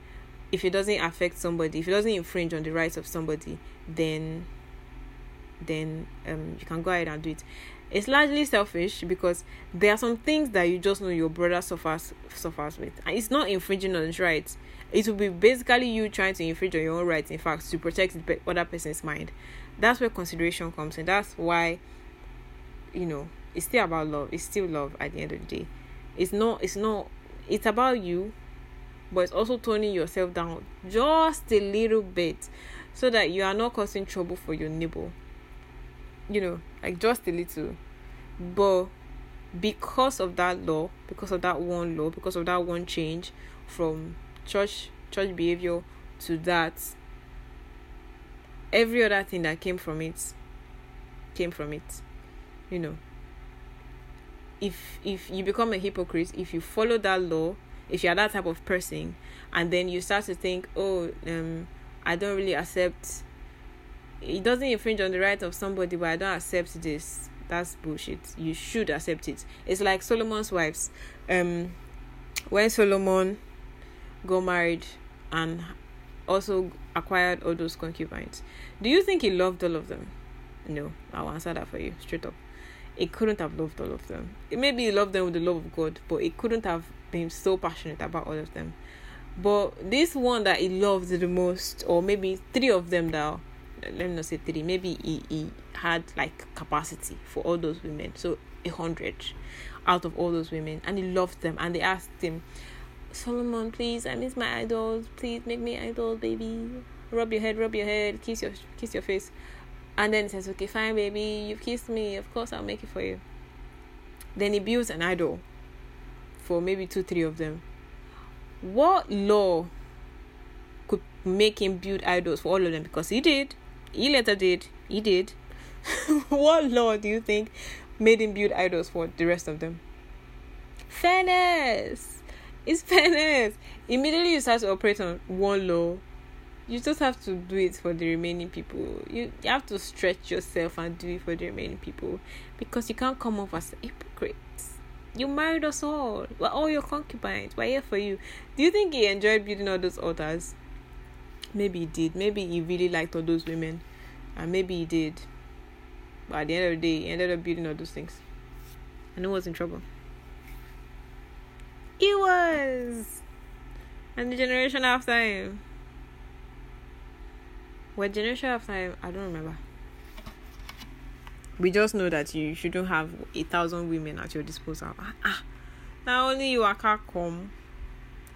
if it doesn't affect somebody if it doesn't infringe on the rights of somebody then then um you can go ahead and do it. It's largely selfish because there are some things that you just know your brother suffers suffers with. And it's not infringing on his rights. It will be basically you trying to infringe on your own rights in fact to protect the other person's mind. That's where consideration comes in. That's why you know it's still about love. It's still love at the end of the day. It's not it's not it's about you but it's also toning yourself down just a little bit so that you are not causing trouble for your neighbor. You know like just a little. But because of that law because of that one law because of that one change from church church behavior to that every other thing that came from it came from it you know if if you become a hypocrite if you follow that law if you're that type of person and then you start to think oh um i don't really accept it doesn't infringe on the right of somebody but i don't accept this that's bullshit. You should accept it. It's like solomon's wives. Um when solomon got married and also acquired all those concubines do you think he loved all of them? No i'll answer that for you straight up it couldn't have loved all of them. It maybe loved them with the love of God, but it couldn't have been so passionate about all of them. But this one that he loved the most, or maybe three of them that let me not say three, maybe he, he had like capacity for all those women. So a hundred out of all those women, and he loved them, and they asked him, Solomon, please, I miss my idols. Please make me idol, baby. Rub your head, rub your head, kiss your kiss your face. And then he says, Okay, fine, baby, you've kissed me. Of course, I'll make it for you. Then he builds an idol for maybe two, three of them. What law could make him build idols for all of them? Because he did. He later did. He did. what law do you think made him build idols for the rest of them? Fairness. It's fairness. Immediately you start to operate on one law, you just have to do it for the remaining people. You, you have to stretch yourself and do it for the remaining people because you can't come off as a hypocrite. You married us all. We're all your concubines. We're here for you. Do you think he enjoyed building all those altars? Maybe he did. Maybe he really liked all those women. And maybe he did. But at the end of the day, he ended up building all those things. And who was in trouble? He was! And the generation after him. What generation after him? I don't remember. We just know that you shouldn't have a thousand women at your disposal. Ah, ah. Now only you are come.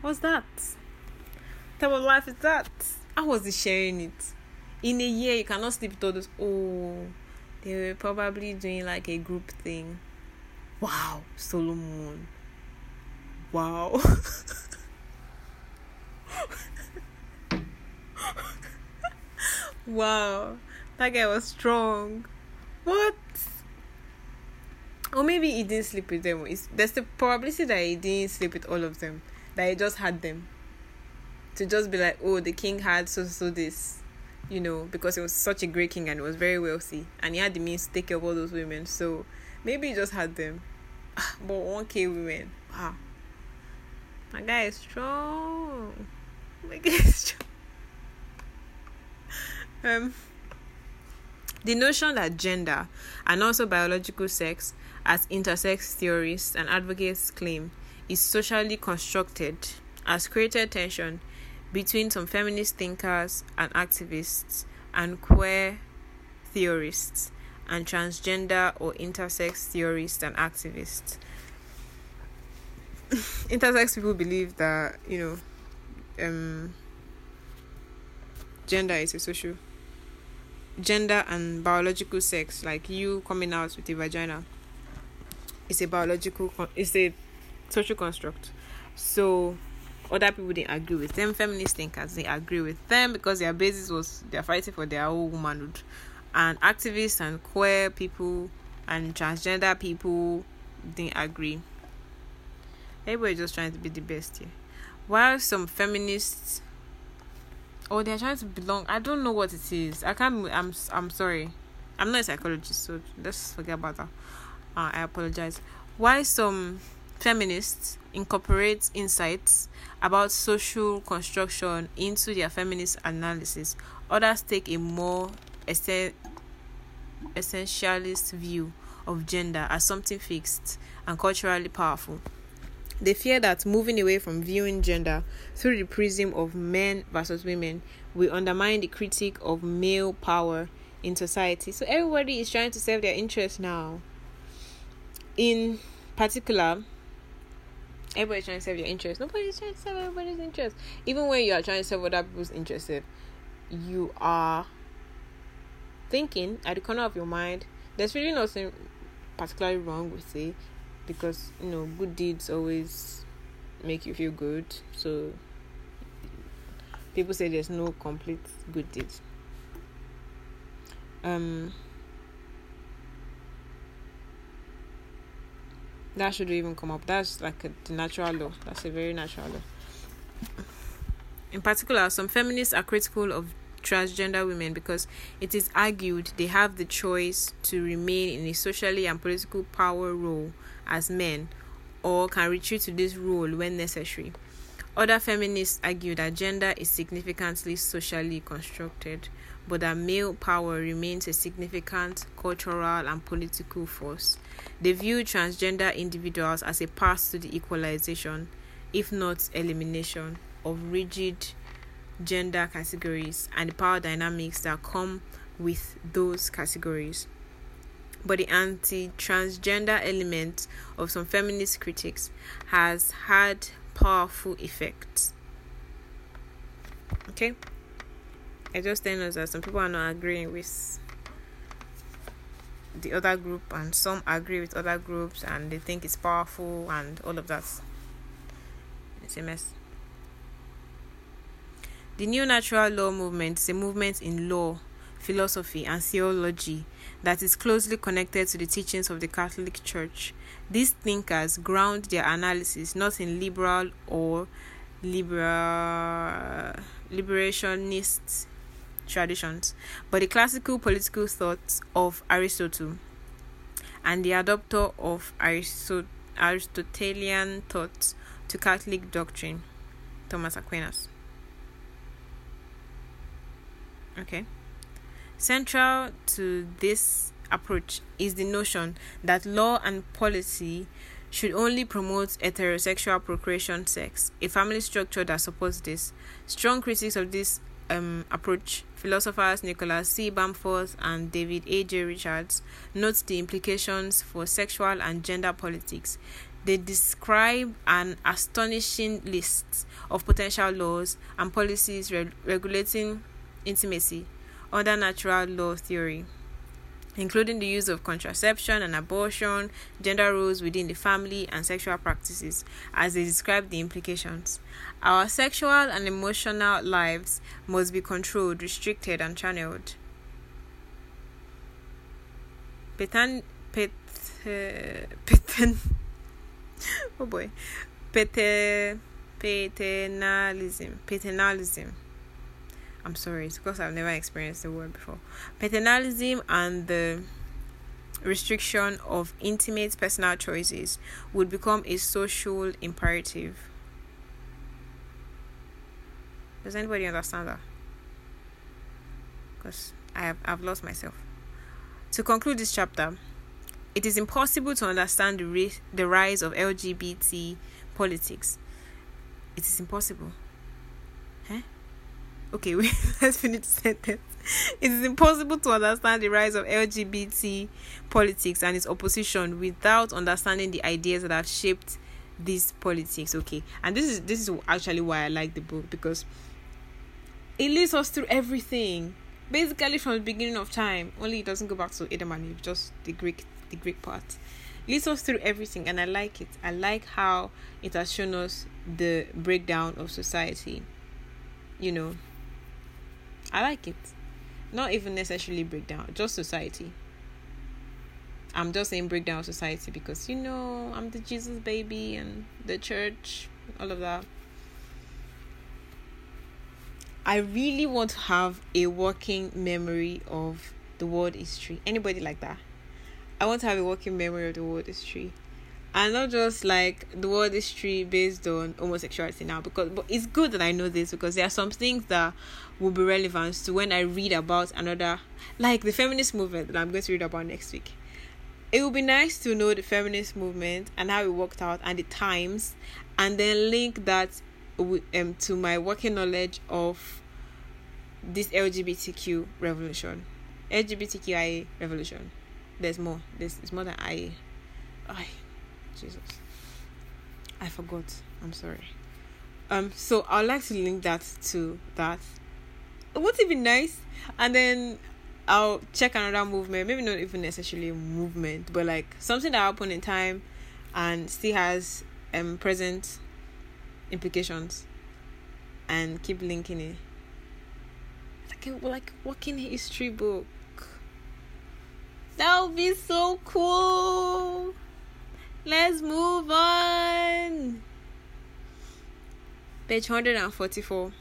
What's that? What type of life is that? I was sharing it. In a year, you cannot sleep with all those. Oh, they were probably doing like a group thing. Wow, Solomon. Wow. wow, that guy was strong. What? Or maybe he didn't sleep with them. It's, there's the probability that he didn't sleep with all of them. That he just had them. To just be like, oh, the king had so so this, you know, because he was such a great king and he was very wealthy and he had the means to take care of all those women. So maybe he just had them. Ah, but 1k women. Wow. My guy is strong. My guy is strong. Um The notion that gender and also biological sex, as intersex theorists and advocates claim, is socially constructed has created tension between some feminist thinkers and activists and queer theorists and transgender or intersex theorists and activists. intersex people believe that, you know, um, gender is a social gender and biological sex, like you coming out with a vagina, is a biological, it's a social construct. So other people didn't agree with them. Feminist thinkers they agree with them because their basis was they're fighting for their own womanhood. And activists and queer people and transgender people didn't agree. Everybody just trying to be the best here. While some feminists or oh, they're trying to belong I don't know what it is. I can't I'm I'm sorry. I'm not a psychologist, so let's forget about that. Uh, I apologize. Why some feminists incorporate insights about social construction into their feminist analysis. Others take a more essentialist view of gender as something fixed and culturally powerful. They fear that moving away from viewing gender through the prism of men versus women will undermine the critique of male power in society. So everybody is trying to serve their interests now. In particular, everybody's trying to serve your interest. Nobody's trying to serve everybody's interest. Even when you are trying to serve other people's interests, you are thinking at the corner of your mind, there's really nothing particularly wrong with it because you know good deeds always make you feel good. So people say there's no complete good deeds. Um That should even come up. That's like a, natural law. That's a very natural law. In particular, some feminists are critical of transgender women because it is argued they have the choice to remain in a socially and political power role as men or can retreat to this role when necessary. Other feminists argue that gender is significantly socially constructed, but that male power remains a significant cultural and political force. They view transgender individuals as a path to the equalization, if not elimination, of rigid gender categories and the power dynamics that come with those categories. But the anti transgender element of some feminist critics has had powerful effects. Okay? I just telling us that some people are not agreeing with the other group and some agree with other groups and they think it's powerful and all of that. It's a mess. The new natural law movement is a movement in law, philosophy, and theology that is closely connected to the teachings of the Catholic Church. These thinkers ground their analysis not in liberal or liberal liberationist traditions, but the classical political thoughts of Aristotle and the adopter of Aristotelian thoughts to Catholic doctrine, Thomas Aquinas. Okay. Central to this approach is the notion that law and policy should only promote heterosexual procreation sex, a family structure that supports this. Strong critics of this um, approach, philosophers Nicholas C. Bamforth and David A. J. Richards note the implications for sexual and gender politics. They describe an astonishing list of potential laws and policies re- regulating intimacy under natural law theory including the use of contraception and abortion, gender roles within the family, and sexual practices, as they describe the implications. Our sexual and emotional lives must be controlled, restricted, and channeled. Petan, pet, uh, oh boy, pete, paternalism, paternalism I'm sorry, it's because I've never experienced the word before. Paternalism and the restriction of intimate personal choices would become a social imperative. Does anybody understand that? Because I have I've lost myself. To conclude this chapter, it is impossible to understand the, the rise of LGBT politics. It is impossible. Okay, wait, let's finish the sentence. It is impossible to understand the rise of LGBT politics and its opposition without understanding the ideas that have shaped these politics. Okay, and this is this is actually why I like the book because it leads us through everything, basically from the beginning of time. Only it doesn't go back to Adam and Eve, just the Greek the Greek part. It leads us through everything, and I like it. I like how it has shown us the breakdown of society. You know, I like it. Not even necessarily breakdown, just society. I'm just saying breakdown society because you know I'm the Jesus baby and the church, all of that. I really want to have a working memory of the world history. Anybody like that? I want to have a working memory of the world history. And not just like the world history based on homosexuality now because but it's good that I know this because there are some things that will be relevant to when I read about another like the feminist movement that I'm going to read about next week. It would be nice to know the feminist movement and how it worked out and the times and then link that um, to my working knowledge of this LGBTQ revolution, LGBTQIA revolution. There's more. There's it's more than I. I, Jesus. I forgot. I'm sorry. Um. So I'd like to link that to that. Wouldn't it be nice? And then I'll check another movement. Maybe not even necessarily movement, but like something that happened in time, and still has um present implications and keep linking it. Like a like walking history book. That would be so cool. Let's move on. Page 144.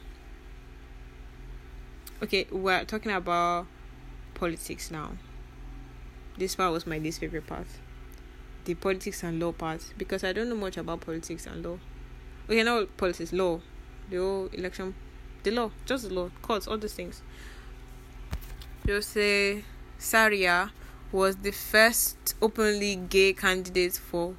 Okay, we're talking about politics now. This part was my least favorite part. The politics and law part. Because I don't know much about politics and law okay not politics law the whole election the law just the law courts all these things Jose Sarria was the first openly gay candidate for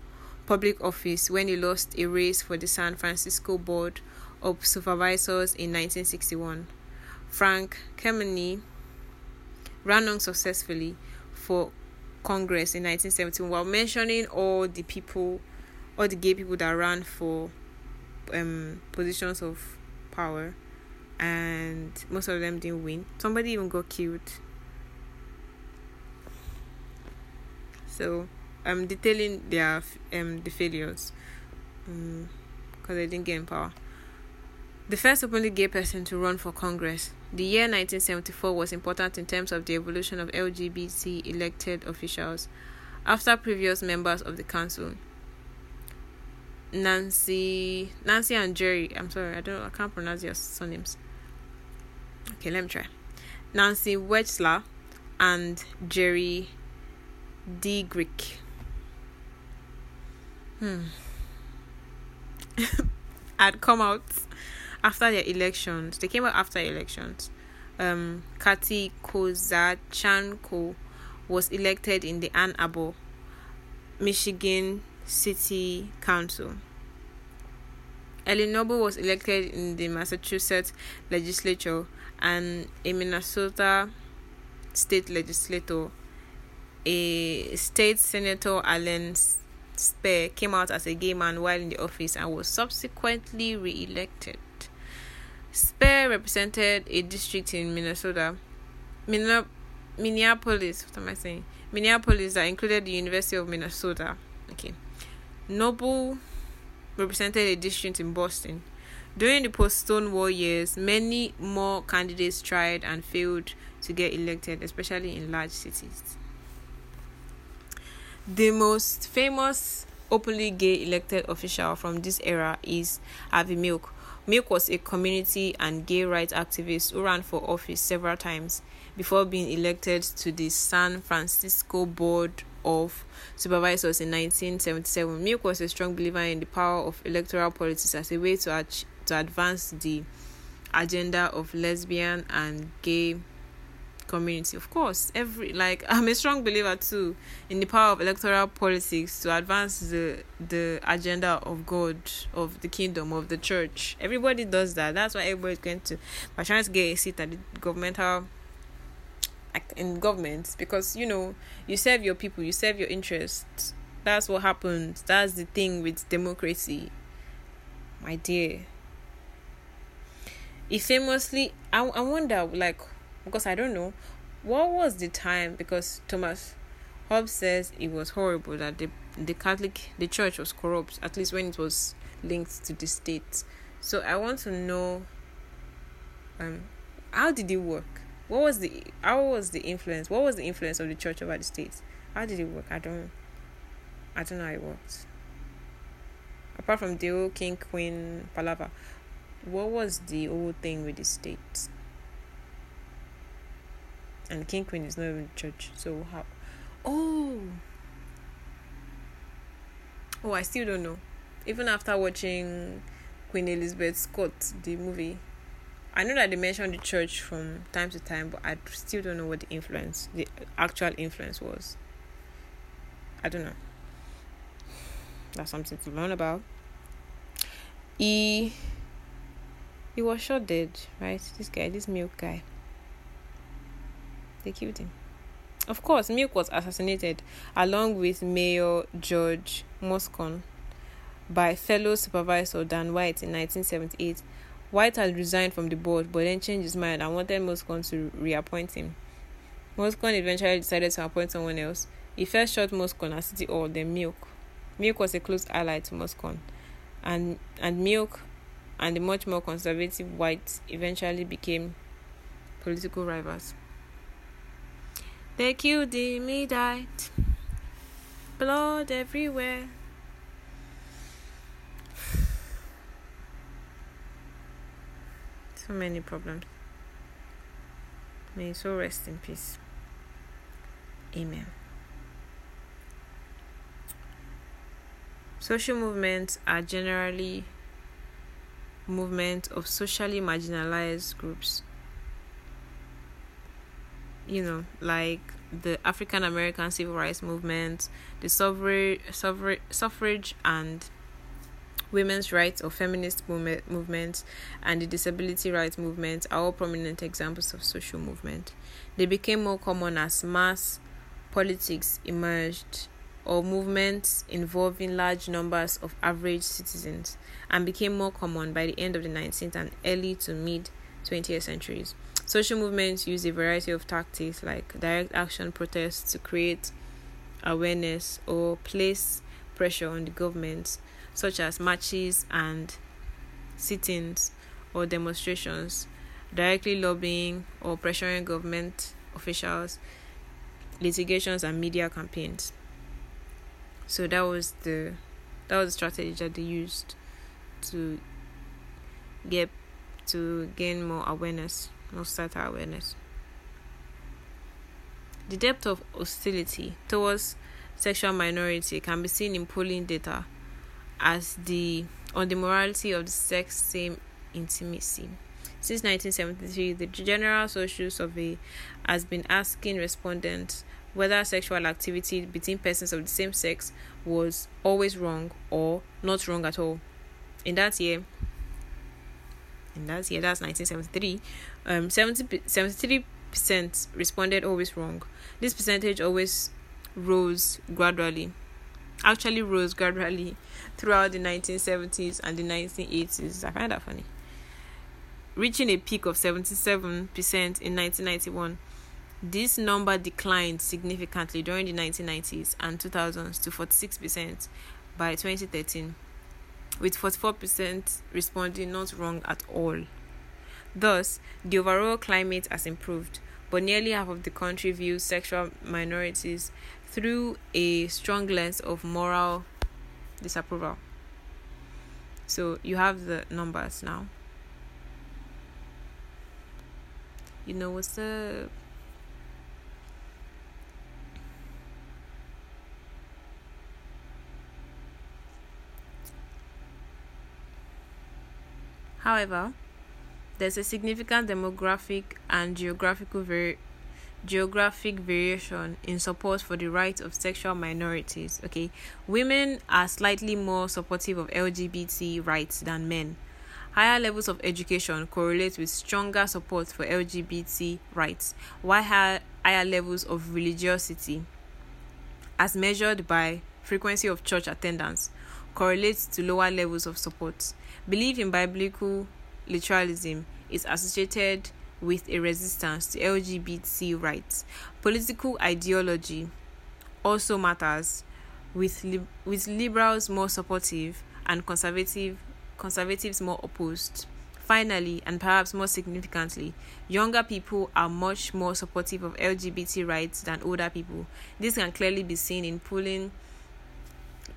public office when he lost a race for the San Francisco Board of Supervisors in 1961. Frank Kameny ran unsuccessfully for Congress in 1971 while mentioning all the people, all the gay people that ran for um positions of power and most of them didn't win. Somebody even got killed. So i'm detailing their um the failures um because they didn't get in power the first openly gay person to run for Congress. The year 1974 was important in terms of the evolution of LGBT elected officials after previous members of the council Nancy Nancy and Jerry. I'm sorry, I don't I can't pronounce your surnames. Okay, let me try. Nancy Wechsler and Jerry DeGrieck. Hmm. I'd come out after their elections. They came out after elections. Um, Kati Kozachenko was elected in the Ann Arbor, Michigan City Council. Ellie Noble was elected in the Massachusetts legislature and a Minnesota state legislator. A state senator, Allan Spear, came out as a gay man while in the office and was subsequently re elected. Spear represented a district in Minnesota, Minneapolis, what am I saying? Minneapolis that included the University of Minnesota. Okay. Noble represented a district in Boston. During the post Stonewall years, many more candidates tried and failed to get elected, especially in large cities. The most famous openly gay elected official from this era is Harvey Milk. Milk was a community and gay rights activist who ran for office several times before being elected to the San Francisco Board of supervisors in 1977, Milk was a strong believer in the power of electoral politics as a way to, to advance the agenda of lesbian and gay community. Of course, every like I'm a strong believer too in the power of electoral politics to advance the the agenda of God, of the kingdom, of the church. Everybody does that. That's why everybody's going to by trying to get a seat at the governmental in government because you know you serve your people, you serve your interests. That's what happens. That's the thing with democracy. My dear. He famously I, I wonder like because I don't know what was the time because Thomas Hobbes says it was horrible that the the Catholic the church was corrupt at least when it was linked to the state. So I want to know um how did it work? What was the how was the influence? What was the influence of the church over the state? How did it work? I don't I don't know how it worked. Apart from the old king queen palaver, what was the old thing with the state? And king queen is not even church, so how? Oh, oh, I still don't know. Even after watching Queen Elizabeth Scott the movie, I know that they mentioned the church from time to time, but I still don't know what the influence, the actual influence was. I don't know. That's something to learn about. He he was shot dead, right? This guy, this milk guy. They killed him. Of course, Milk was assassinated along with Mayor George Moscone by fellow supervisor Dan White in 1978. White had resigned from the board but then changed his mind and wanted Moscone to reappoint him. Moscone eventually decided to appoint someone else. He first shot Moscone at City Hall, then Milk. Milk was a close ally to Moscone, and and Milk and the much more conservative White eventually became political rivals. They killed him, he died. Blood everywhere. So many problems. May so rest in peace. Amen. Social movements are generally movements of socially marginalized groups you know, like the African American civil rights movement, the suffrage, suffrage, suffrage and women's rights or feminist movement, movements, and the disability rights movement are all prominent examples of social movement. They became more common as mass politics emerged or movements involving large numbers of average citizens and became more common by the end of the 19th and early to mid 20th centuries. Social movements use a variety of tactics like direct action protests to create awareness or place pressure on the government, such as marches and sit ins or demonstrations, directly lobbying or pressuring government officials, litigations, and media campaigns. So that was the that was the strategy that they used to get to gain more awareness no societal awareness. The depth of hostility towards sexual minority can be seen in polling data as the on the morality of the sex same intimacy. Since 1973, the General Social Survey has been asking respondents whether sexual activity between persons of the same sex was always wrong or not wrong at all. In that year, in that year, that's 1973, um, 70, 73% responded always wrong. This percentage always rose gradually, actually rose gradually throughout the 1970s and the 1980s. I find that funny. Reaching a peak of 77% in 1991. This number declined significantly during the 1990s and 2000s to 46% by 2013 with 44% responding not wrong at all. Thus, the overall climate has improved, but nearly half of the country views sexual minorities through a strong lens of moral disapproval. So you have the numbers now. You know what's up? However, there's a significant demographic and geographical vari- geographic variation in support for the rights of sexual minorities. Okay, women are slightly more supportive of LGBT rights than men. Higher levels of education correlate with stronger support for LGBT rights, while higher, higher levels of religiosity, as measured by frequency of church attendance, correlates to lower levels of support. Belief in biblical literalism is associated with a resistance to LGBT rights. Political ideology also matters, with with liberals more supportive and conservative conservatives more opposed. Finally, and perhaps more significantly, younger people are much more supportive of LGBT rights than older people. This can clearly be seen in polling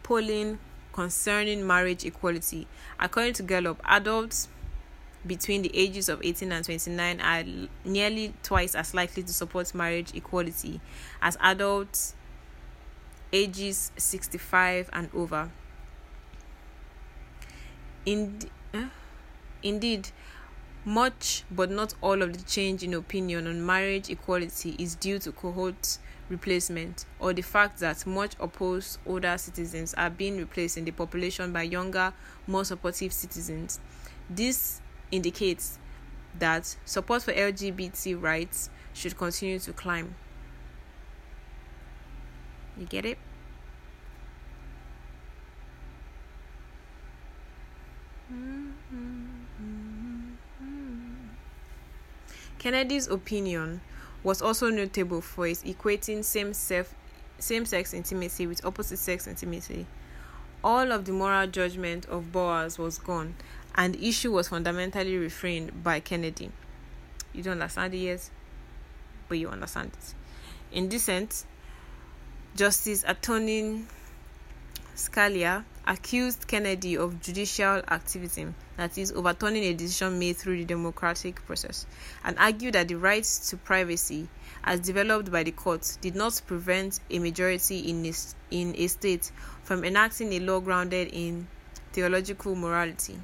polling concerning marriage equality. According to Gallup, adults between the ages of 18 and 29 are nearly twice as likely to support marriage equality as adults ages 65 and over. In, uh, indeed, much but not all of the change in opinion on marriage equality is due to cohort replacement or the fact that much opposed older citizens are being replaced in the population by younger, more supportive citizens. This indicates that support for LGBT rights should continue to climb. You get it? Kennedy's opinion was also notable for its equating same sex intimacy with opposite sex intimacy. All of the moral judgment of Bowers was gone, and the issue was fundamentally refrained by Kennedy. You don't understand it yet, but you understand it. In dissent, Justice Antonin Scalia accused Kennedy of judicial activism, that is, overturning a decision made through the democratic process, and argued that the right to privacy, as developed by the court, did not prevent a majority in a, in a state from enacting a law grounded in theological morality.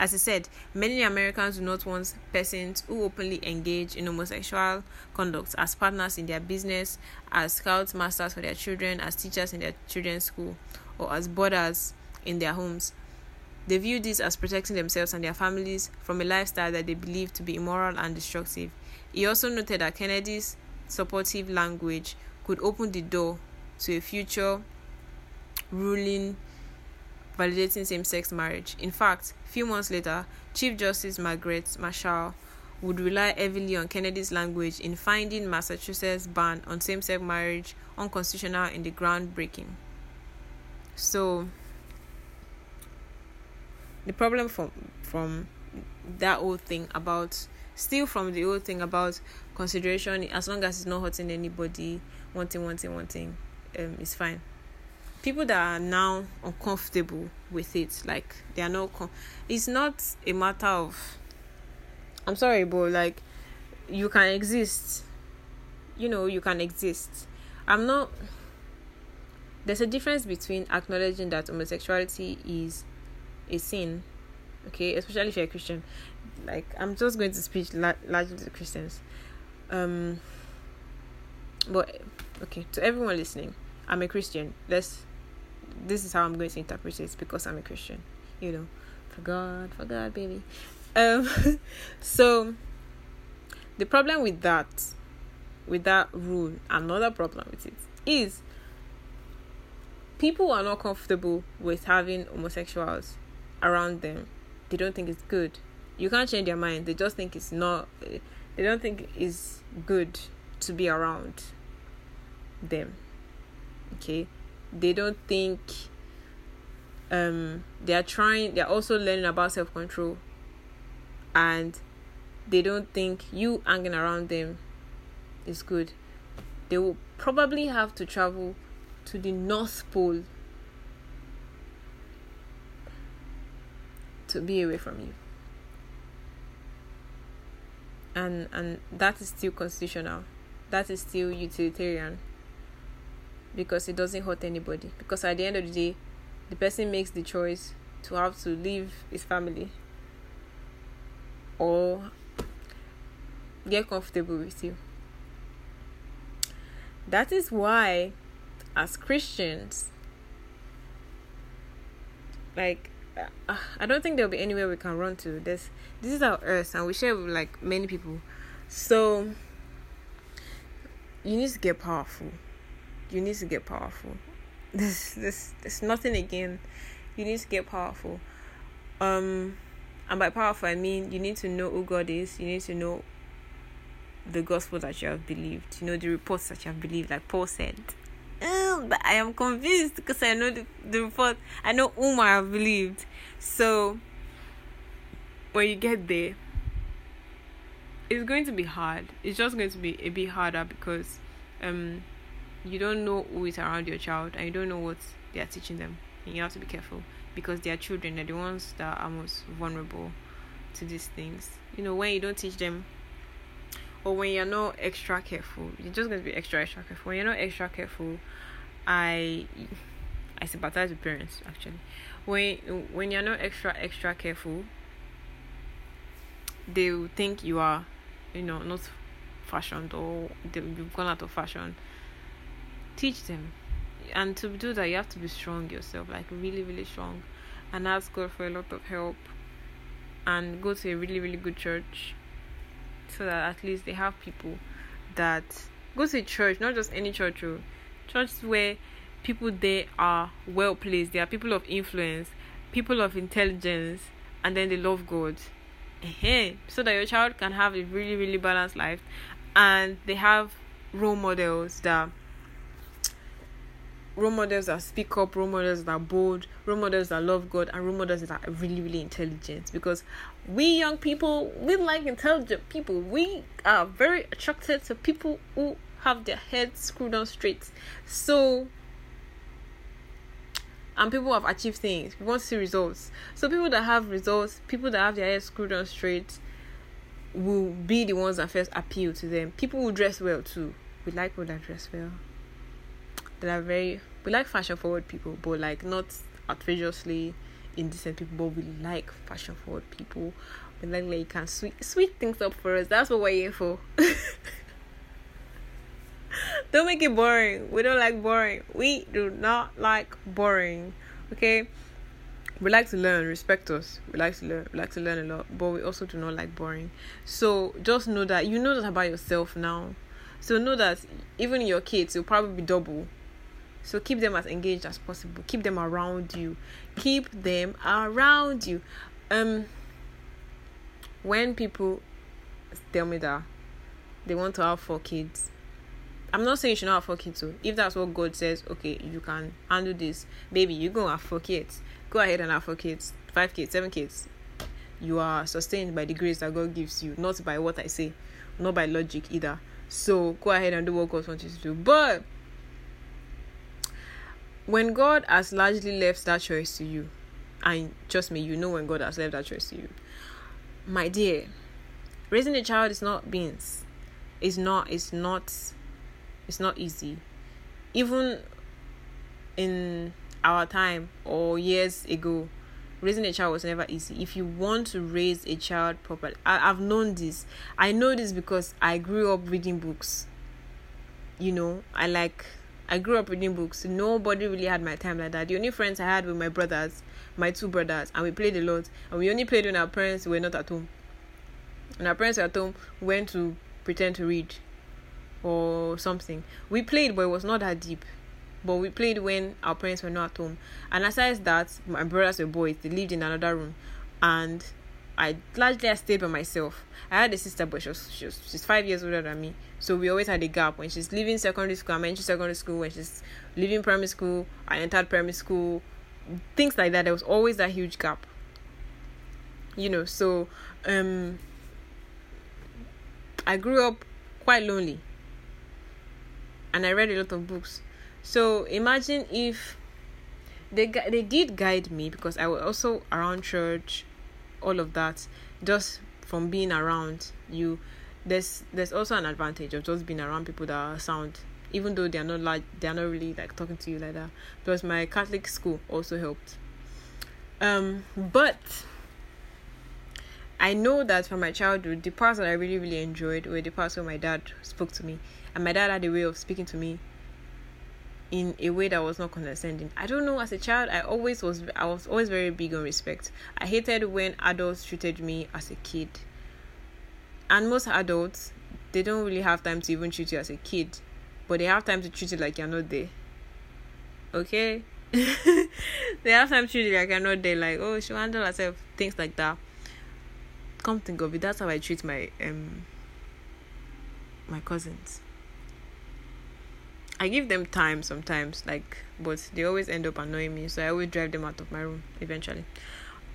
As he said, many Americans do not want persons who openly engage in homosexual conduct as partners in their business, as scout masters for their children, as teachers in their children's school, or as boarders in their homes. They view this as protecting themselves and their families from a lifestyle that they believe to be immoral and destructive. He also noted that Kennedy's supportive language could open the door to a future ruling validating same sex marriage. In fact, a few months later, Chief Justice Margaret Marshall would rely heavily on Kennedy's language in finding Massachusetts' ban on same sex marriage unconstitutional in the groundbreaking. So, the problem from from that whole thing about still from the whole thing about consideration as long as it's not hurting anybody one thing one thing one thing um it's fine people that are now uncomfortable with it like they are not com- it's not a matter of i'm sorry but like you can exist. You know you can exist. I'm not there's a difference between acknowledging that homosexuality is a sin okay especially if you're a christian. Like i'm just going to speak la- largely to christians. Um but okay to everyone listening i'm a christian. Let's this is how I'm going to interpret it because I'm a Christian. You know, for God, for God, baby. Um, so the problem with that, with that rule, another problem with it is people are not comfortable with having homosexuals around them. They don't think it's good. You can't change their mind. They just think it's not. They don't think it's good to be around them. Okay they don't think um they are trying they're also learning about self-control. And they don't think you hanging around them is good. They will probably have to travel to the north pole to be away from you. And and that is still constitutional. That is still utilitarian because it doesn't hurt anybody. Because at the end of the day, the person makes the choice to have to leave his family or get comfortable with you. That is why, as Christians, like uh, I don't think there'll be anywhere we can run to. This this is our earth, and we share with like many people. So you need to get powerful. You need to get powerful. This this there's nothing again. You need to get powerful. Um, and by powerful I mean you need to know who God is. You need to know the gospel that you have believed. You know the reports that you have believed, like Paul said. Um, but I am convinced because I know the, the report. I know whom I have believed. So when you get there, it's going to be hard. It's just going to be a bit harder because um you don't know who is around your child and you don't know what they are teaching them. And you have to be careful because they are children, they're the ones that are most vulnerable to these things. You know, when you don't teach them or when you're not extra careful, you're just going to be extra extra careful. When you're not extra careful, I I sympathize with parents actually. When when you're not extra extra careful, they will think you are, you know, not fashioned or they, you've gone out of fashion. Teach them, and to do that, you have to be strong yourself, like really really strong, and ask God for a lot of help, and go to a really really good church. So that at least they have people that go to church, not just any church, oh. church where people there are well placed, they are people of influence, people of intelligence, and then they love God. uh So that your child can have a really, really balanced life. And they have role models that role models that speak up, role models that are bold, role models that love God, and role models that are really, really intelligent. Because we young people, we like intelligent people. We are very attracted to people who have their heads screwed on straight. So, and people have achieved things. We want to see results. So, people that have results, people that have their heads screwed on straight, will be the ones that first appeal to them. People who dress well too. We like people that dress well. That are very we like fashion forward people, but like not outrageously indecent people, but we like fashion forward people. We like like you can sweet sweet things up for us. That's what we're here for. don't make it boring. We don't like boring. We do not like boring. Okay? We like to learn, respect us. We like to learn, we like to learn a lot, but we also do not like boring. So just know that you know that about yourself now. So know that even your kids, you'll probably be double so keep them as engaged as possible. Keep them around you. Keep them around you. Um when people tell me that they want to have four kids, I'm not saying you should not have four kids. So if that's what God says, okay, you can handle this, baby, you go have four kids. Go ahead and have four kids, five kids, seven kids. You are sustained by the grace that God gives you, not by what I say, not by logic either. So go ahead and do what God wants you to do. But when God has largely left that choice to you, and trust me, you know when God has left that choice to you, my dear, raising a child is not beans. It's not. It's not. It's not easy. Even in our time or years ago, raising a child was never easy. If you want to raise a child properly, I, I've known this. I know this because I grew up reading books. You know, I like I grew up reading books. Nobody really had my time like that. The only friends I had were my brothers, my two brothers, and we played a lot. And we only played when our parents were not at home. And our parents were at home, we went to pretend to read or something. We played, but it was not that deep. But we played when our parents were not at home. And aside that, my brothers were boys. They lived in another room. And I largely I stayed by myself. I had a sister, but she was, she was she's five years older than me. So we always had a gap. When she's leaving secondary school, I'm entering secondary school. When she's leaving primary school, I entered primary school. Things like that. There was always that huge gap. You know, so um I grew up quite lonely. And I read a lot of books. So imagine if they they did guide me because I was also around church, all of that, just from being around you there's there's also an advantage of just being around people that are sound even though they're not like they're not really like talking to you like that because my catholic school also helped um but I know that from my childhood, the parts that I really, really enjoyed were the parts where my dad spoke to me. And my dad had a way of speaking to me in a way that was not condescending. I don't know, as a child, I always was I was always very big on respect. I hated when adults treated me as a kid. And most adults, they don't really have time to even treat you as a kid, but they have time to treat you like you're not there. Okay? they have time to treat you like you're not there, like, oh, she'll handle herself, things like that come think of it, that's how I treat my um my cousins. I give them time sometimes, like, but they always end up annoying me, so I always drive them out of my room eventually.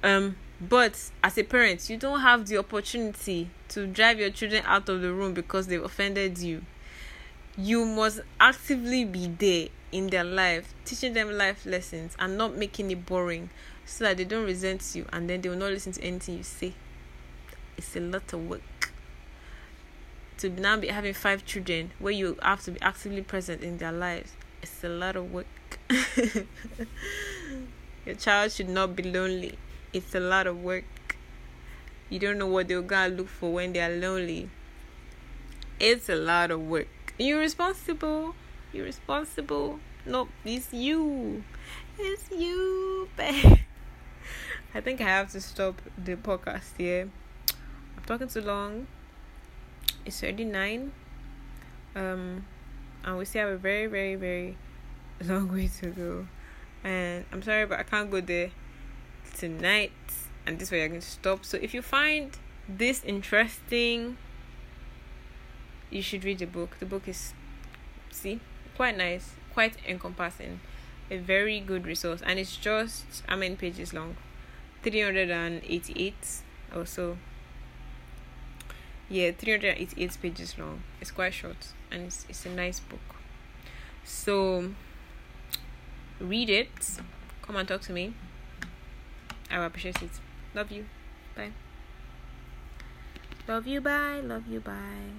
Um, but as a parent, you don't have the opportunity to drive your children out of the room because they've offended you. You must actively be there in their life, teaching them life lessons and not making it boring so that they don't resent you and then they will not listen to anything you say it's a lot of work to now be having five children where you have to be actively present in their lives. It's a lot of work. Your child should not be lonely. It's a lot of work. You don't know what they're gonna look for when they are lonely. It's a lot of work. You're responsible. You're responsible. No it's you. It's you babe. I think i have to stop the podcast here. I'm talking too long. It's already nine. Um, and we still have a very, very, very long way to go. And I'm sorry, but I can't go there tonight. And this way I'm going to stop. So if you find this interesting, you should read the book. The book is, see, quite nice, quite encompassing, a very good resource, and it's just how many pages long? 388 or so yeah 388 pages long. It's quite short and it's, it's a nice book. So read it. Come and talk to me. I will appreciate it. Love you. Bye. Love you bye. Love you bye